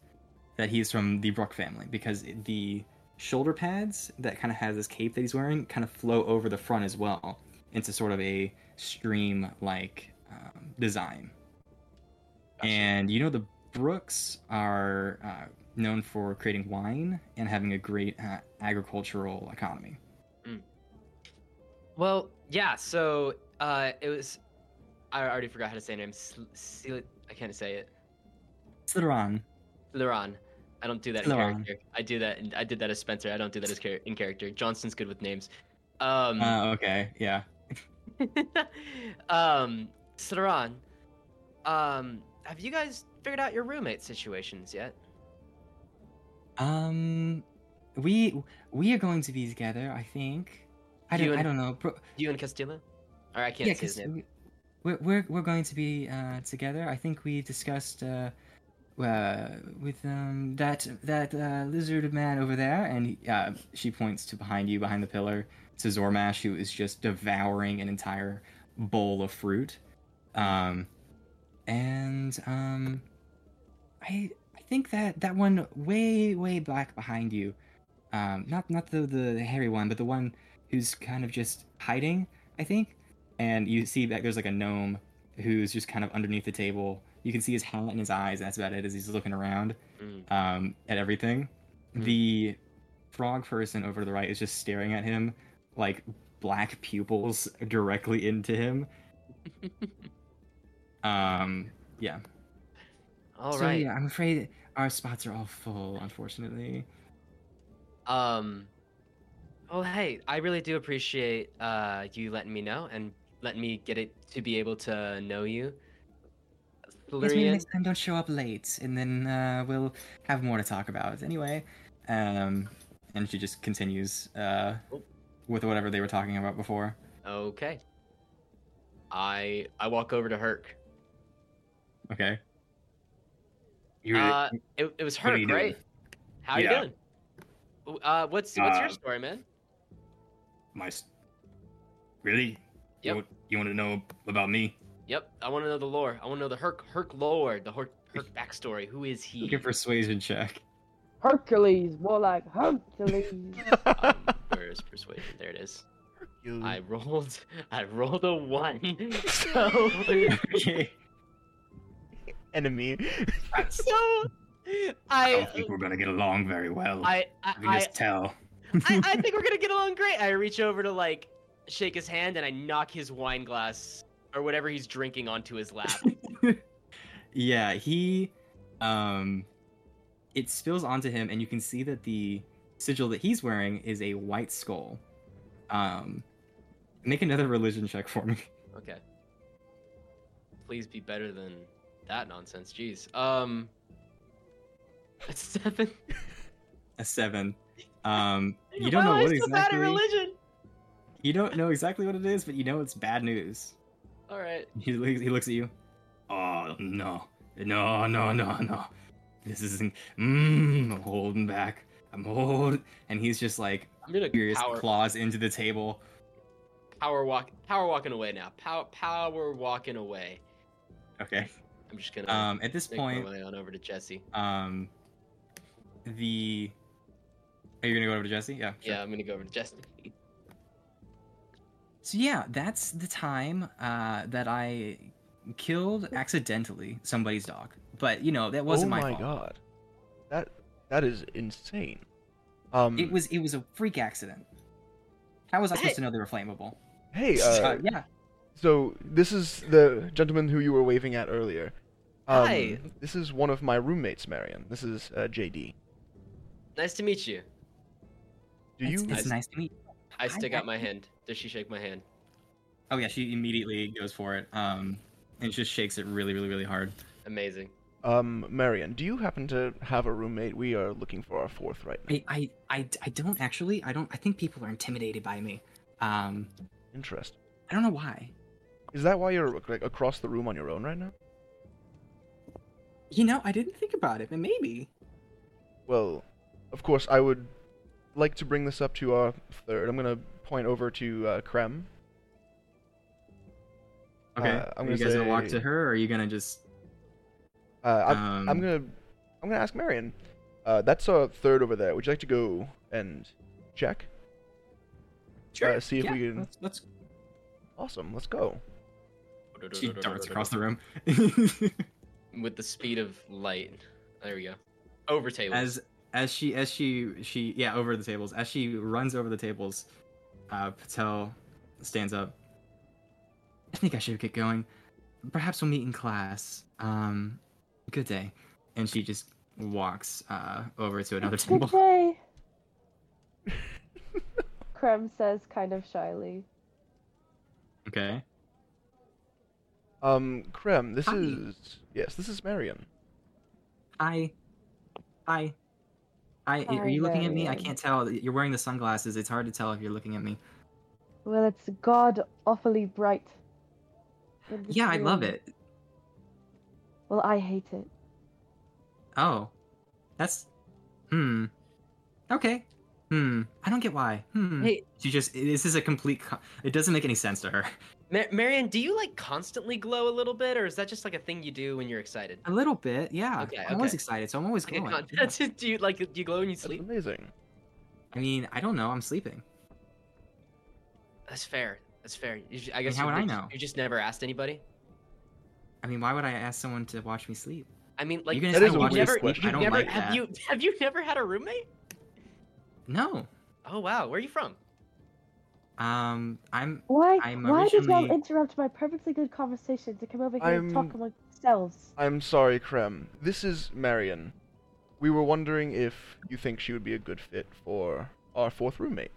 that he's from the Brook family because the shoulder pads that kind of has this cape that he's wearing kind of flow over the front as well into sort of a stream like um, design. Gotcha. And you know the Brooks are uh, known for creating wine and having a great uh, agricultural economy. Well, yeah. So uh, it was. I already forgot how to say her name. Sl- I can't say it. Slytherin. Laron. I don't do that in Laron. character. I do that. In, I did that as Spencer. I don't do that as char- in character. Johnston's good with names. Um. Uh, okay, yeah. um. Laron. Um. Have you guys figured out your roommate situations yet? Um, we we are going to be together. I think. I You don't. I don't know. Bro, You and Castillo? Or I can't yeah, say his name. we, we're we're we're going to be uh together. I think we discussed uh, uh with um that that uh, lizard man over there, and he- uh, she points to behind you, behind the pillar, to Zormash, who is just devouring an entire bowl of fruit. Um, and um, I think that that one way way back behind you, um, not not the the hairy one, but the one who's kind of just hiding. I think, and you see that there's like a gnome who's just kind of underneath the table. You can see his hat and his eyes. That's about it as he's looking around Mm. um, at everything. Mhm. The frog person over to the right is just staring at him like black pupils directly into him. Um, yeah. All so right. yeah, I'm afraid our spots are all full, unfortunately. Um. Well, hey, I really do appreciate uh you letting me know and letting me get it to be able to know you. Lurian, next time don't show up late, and then uh, we'll have more to talk about. Anyway, um, and she just continues uh, Oh. with whatever they were talking about before. Okay. I I walk over to Herc. Okay. You Uh, it, it was What are Herc, you doing? right? How Yeah. you doing? Uh, what's what's your Uh, story, man? my really? Yep. You, want- you want to know about me? Yep, I want to know the lore. I want to know the Herc Herc lore, the Herc Herc backstory. Who is he? Looking for persuasion check. Hercules, more like Hercules. um, where is persuasion? There it is. You- I rolled. I rolled a one. so okay. Enemy. so I I, don't think we're gonna get along very well. I, I, I can just tell. I, I think we're gonna get along great. I reach over to like shake his hand and I knock his wine glass or whatever he's drinking onto his lap. yeah, he um it spills onto him and you can see that the sigil that he's wearing is a white skull. Um make another religion check for me. okay. Please be better than that nonsense. Jeez. Um. a seven. A 7. Um you don't know what so bad exactly religion. You don't know exactly what it is, but you know it's bad news. All right. He, looks- he looks at you. Oh no, no, no, no, no! This isn't. Mmm, I'm holding back. I'm holding, and he's just like I'm gonna furious power, claws into the table. power walk, power walking away now. Power, power walking away. Okay. I'm just gonna Um, at this make my point, way on over to Jesse. um, the. Are you gonna go over to Jesse? Yeah. sure. Yeah, I'm gonna go over to Jesse. So yeah, that's the time uh, that I killed accidentally somebody's dog. But you know that wasn't my oh my, my fault. god, that that is insane. Um, It was it was a freak accident. How was I supposed Hey. to know they were flammable? Hey, Uh, uh, yeah. so this is the gentleman who you were waving at earlier. Um, Hi. This is one of my roommates, Marion. This is uh, JD. Nice to meet you. Do it's, you? It's nice to meet. You. I Hi, stick out my Jesse. hand. Does she shake my hand? Oh yeah, she immediately goes for it. Um, and just shakes it really, really, really hard. Amazing. Um, Marion, do you happen to have a roommate? We are looking for our fourth right now. I, I, I, I don't actually. I don't. I think people are intimidated by me. Um, Interest. I don't know why. Is that why you're like across the room on your own right now? You know, I didn't think about it, but maybe. Well, of course, I would like to bring this up to our third. I'm gonna point over to uh, Krem. Okay. Uh, I'm are you gonna guys gonna walk to her, or are you gonna just? Uh, I'm, I'm Um, gonna I'm gonna ask Marion. Uh, that's our third over there. Would you like to go and check? Sure. Uh, see if yeah, we can- Let's, let's. Awesome. Let's go. She darts across the room. with the speed of light. There we go. Over tables. as as she as she she yeah over the tables as she runs over the tables uh patel stands up i think i should get going perhaps we'll meet in class um good day and she just walks uh over to another Good table day. Krem says kind of shyly. okay Um, Krem, this Hi. is yes, this is Marion. hi hi hi are Hi, you looking at me i Marion. can't tell you're wearing the sunglasses it's hard to tell if you're looking at me Well, it's god awfully bright. in this yeah i love it Well, I hate it. Oh, that's hmm. Okay. Hmm. I don't get why. Hmm. Hey, She just this is a complete. Co- it doesn't make any sense to her. Mar- Marion, do you like constantly glow a little bit, or is that just like a thing you do when you're excited? A little bit, yeah. Okay, I'm always excited, so I'm always Okay, glowing. con- Yeah. do you like do you glow when you That's sleep? amazing. I mean, I don't know. I'm sleeping. That's fair. That's fair. You ju- I guess how you would I know? You just never asked anybody. I mean, why would I ask someone to watch me sleep? I mean, like you're gonna That say a watch you weird never, sleep? question. I don't never like have that. you have you never had a roommate? No. Oh wow, where are you from? Um, I'm. Why? I'm why did y'all interrupt my perfectly good conversation to come over here and talk I'm- yourselves? I'm sorry, Krem. This is Marion. We were wondering if you think she would be a good fit for our fourth roommate.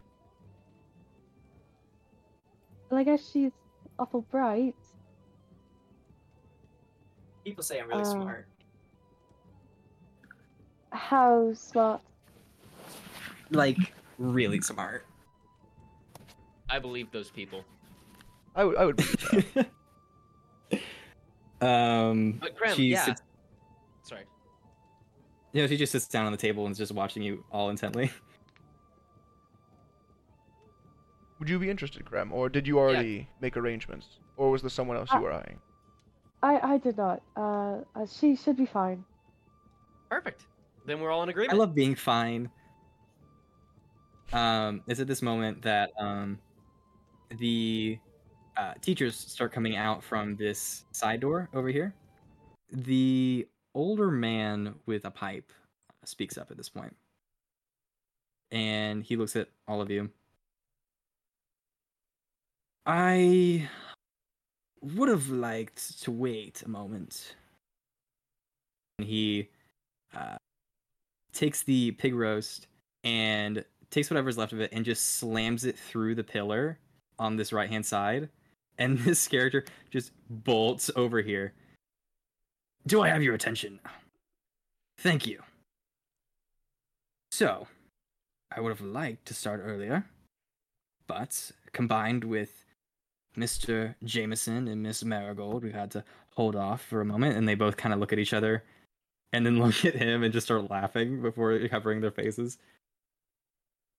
Well, I guess she's awful bright. People say I'm really Uh, smart. How smart? Like really smart. I believe those people. I would I would believe that. um. But Krem, she yeah. sits- Sorry. you know, she just sits down on the table and is just watching you all intently. Would you be interested, Krem, or did you already make arrangements, or was there someone else you Uh, were eyeing? I I did not. Uh, uh she should be fine. Perfect. Then we're all in agreement. I love being fine. Um, it's at this moment that um, the uh, teachers start coming out from this side door over here. The older man with a pipe speaks up at this point, and he looks at all of you. I would have liked to wait a moment. And he uh, takes the pig roast and takes whatever's left of it and just slams it through the pillar on this right hand side. And this character just bolts over here. Do I have your attention? Thank you. So, I would have liked to start earlier, but combined with Mr. Jameson and Miss Marigold, we had to hold off for a moment, and they both kind of look at each other and then look at him and just start laughing before covering their faces.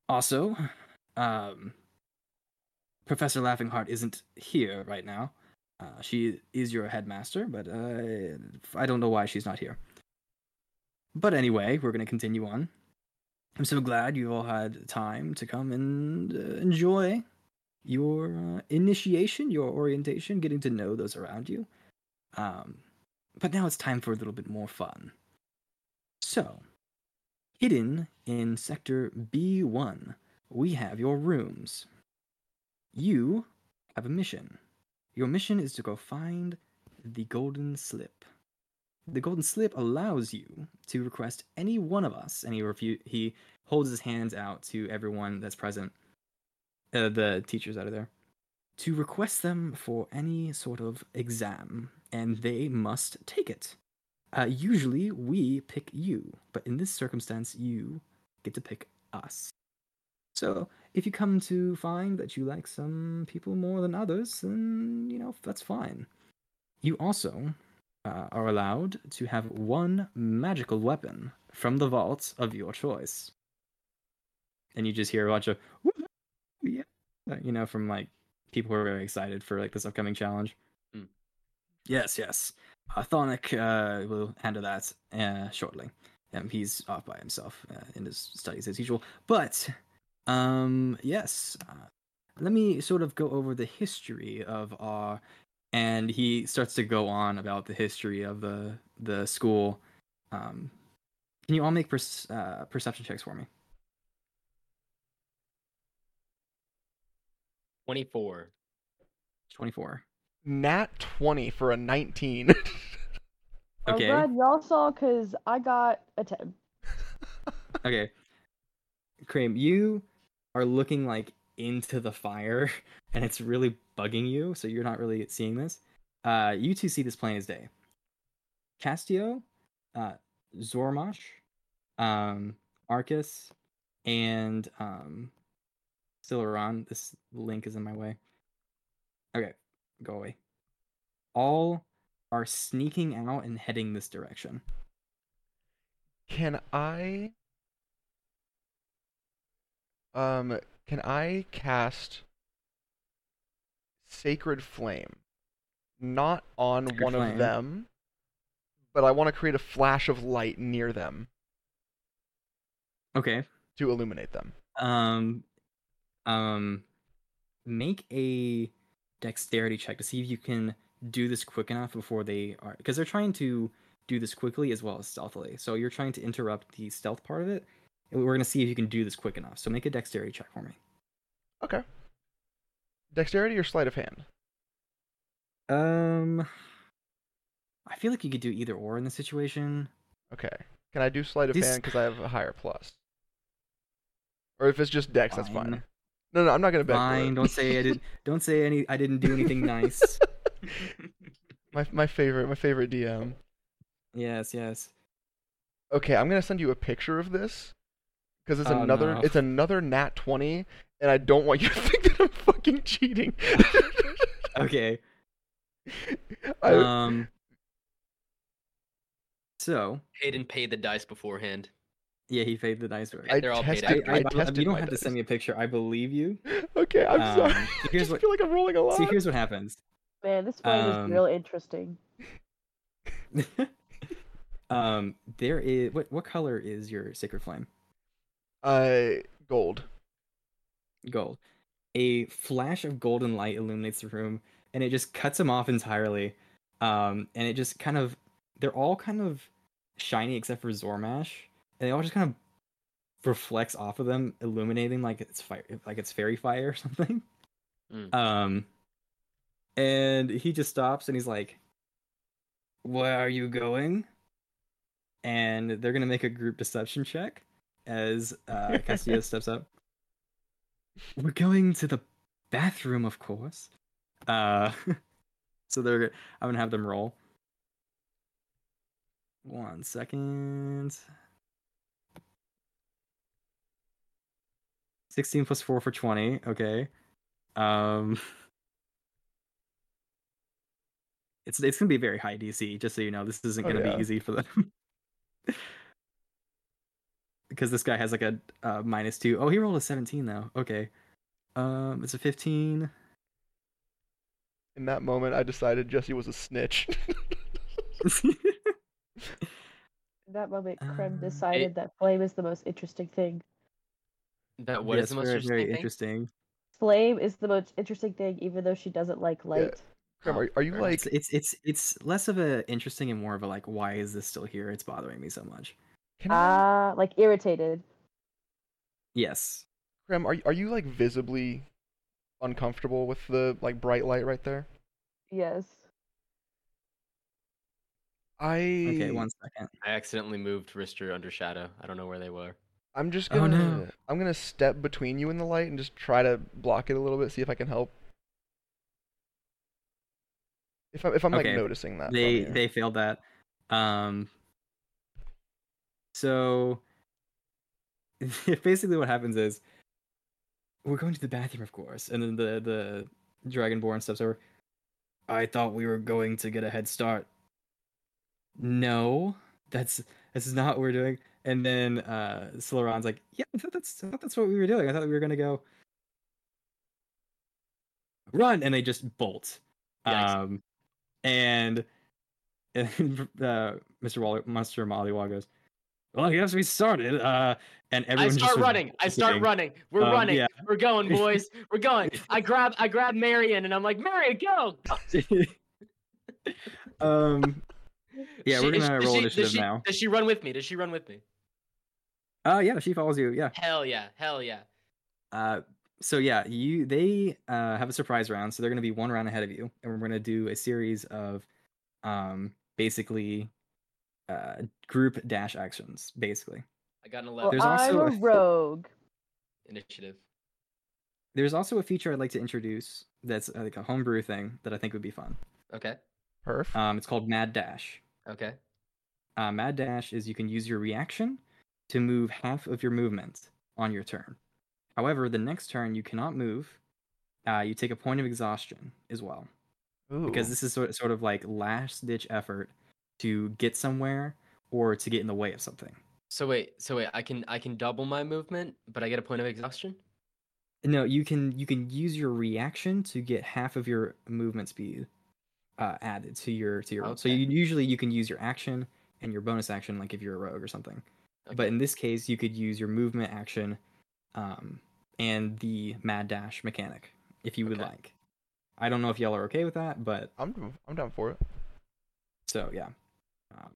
Also, um, Professor Laughingheart isn't here right now. Uh, she is your headmaster, but uh, I don't know why she's not here. But anyway, we're going to continue on. I'm so glad you've all had time to come and uh, enjoy your uh, initiation, your orientation, getting to know those around you. Um, but now it's time for a little bit more fun. So, hidden in sector B1, we have your rooms. You have a mission. Your mission is to go find the golden slip. The golden slip allows you to request any one of us, and he refu- he holds his hands out to everyone that's present, uh, the teachers out of there, to request them for any sort of exam, and they must take it. Uh, usually we pick you, but in this circumstance, you get to pick us. So if you come to find that you like some people more than others, then you know that's fine. You also uh, are allowed to have one magical weapon from the vault of your choice. And you just hear a bunch of "Woo-hoo, yeah, uh, you know, from like people who are very excited for like this upcoming challenge. Hmm. Yes, yes. Uh, Thonic uh, will handle that uh, shortly. Um, he's off by himself uh, in his studies as usual. But um, yes, uh, let me sort of go over the history of our. And he starts to go on about the history of the the school. Um, can you all make per- uh, perception checks for me? 24. Twenty four. Nat 20 for a 19. Okay. I'm glad y'all saw because I got a 10. Okay. Krem, you are looking like into the fire and it's really bugging you, so you're not really seeing this. Uh you two see this plain as day. Castio, uh Zormash, um, Arcus, and um. This link is in my way. Okay, go away. All are sneaking out and heading this direction. Can I um can I cast Sacred Flame not on Sacred one Flame. of them, but I want to create a flash of light near them Okay. to illuminate them. Um, um, make a dexterity check to see if you can do this quick enough before they are because they're trying to do this quickly as well as stealthily. So you're trying to interrupt the stealth part of it. We're gonna see if you can do this quick enough. So make a dexterity check for me. Okay. Dexterity or sleight of hand? Um, I feel like you could do either or in this situation. Okay. Can I do sleight of This- hand because I have a higher plus? Or if it's just dex, that's fine. Fine. No, no, I'm not gonna for Fine. Don't say I did. Don't say any. I didn't do anything nice. my my favorite, my favorite DM. yes. Yes. Okay, I'm gonna send you a picture of this because it's Oh, another no. it's another nat twenty, and I don't want you to think that I'm fucking cheating. Okay. I, Um. So Hayden paid the dice beforehand. yeah, he paid the dice. I they're all paid tested. after. I, I, I, tested you don't my have to send me a picture. I believe you. Okay, I'm Um, sorry. so I here's just what- feel like I'm rolling a lot. See, here's what happens. Man, this fight Um, is real interesting. um, there is what? What color is your sacred flame? Uh, gold. Gold. A flash of golden light illuminates the room, and it just cuts them off entirely. Um, and it just kind of they're all kind of shiny except for Zormash, and they all just kind of reflects off of them, illuminating like it's fire, like it's fairy fire or something. Mm. Um, and he just stops and he's like, "Where are you going?" And they're gonna make a group deception check as uh, Castillo steps up. We're going to the bathroom, of course. Uh, so they're I'm gonna have them roll. One second. 16 plus 4 for 20. Okay. Um It's it's going to be very high DC just so you know. This isn't Oh, going to yeah. be easy for them. Because this guy has like a uh, minus 2. Oh, he rolled a 17 though. Okay. Um it's a 15. In that moment, I decided Jesse was a snitch. In that moment, Krem Uh, decided that flame is the most interesting thing. That what is Yes, the most very, interesting very thing? interesting. Flame is the most interesting thing, even though she doesn't like light. Krem, Oh, are, are you like? It's, it's it's it's less of a interesting and more of a like why is this still here? It's bothering me so much. Can I, Ah, like irritated. Yes. Krem, are you- are you like visibly uncomfortable with the like bright light right there? Yes. I Okay, one second. I accidentally moved Rister under shadow. I don't know where they were. I'm just Oh, gonna Oh, no. I'm gonna step between you and the light and just try to block it a little bit, see if I can help. If I'm if I'm like noticing that. they they failed that. Um. So basically, what happens is we're going to the bathroom, of course, and then the the dragonborn steps over. I thought we were going to get a head start. No, that's this is not what we're doing. And then uh Celeron's like, yeah, I thought that's I thought that's what we were doing. I thought we were gonna go run, and they just bolt. Yikes. Um, and and uh, Mr. Wall- Monster Maliwa goes, "Well, I guess we started." Uh, and I everyone just start running. I start running. We're Um, running. yeah. We're going, boys. We're going. I grab I grab Marion and I'm like, Marion, go. um, yeah, She- we're gonna roll she- initiative she, now. Does she run with me? Does she run with me? Uh, yeah, she follows you. Yeah. Hell yeah. Hell yeah. Uh, so yeah, you they uh have a surprise round, so they're gonna be one round ahead of you, and we're gonna do a series of, um, basically, uh, group dash actions, basically. I got an Well, 11 There's I'm also a a- rogue. initiative. There's also a feature I'd like to introduce that's uh, like a homebrew thing that I think would be fun. Okay. Perf. Um, it's called Mad Dash. Okay. Uh, Mad Dash is you can use your reaction to move half of your movement on your turn. However, the next turn you cannot move. Uh, you take a point of exhaustion as well Ooh. because this is sort sort of like last ditch effort to get somewhere or to get in the way of something. So wait, so wait, I can I can double my movement, but I get a point of exhaustion? No, you can you can use your reaction to get half of your movement speed uh, added to your to your. roll. So you, usually you can use your action and your bonus action, like if you're a rogue or something. But in this case, you could use your movement action, um, and the mad dash mechanic if you would Okay. like. I don't know if y'all are okay with that, but I'm I'm down for it. so yeah. Um,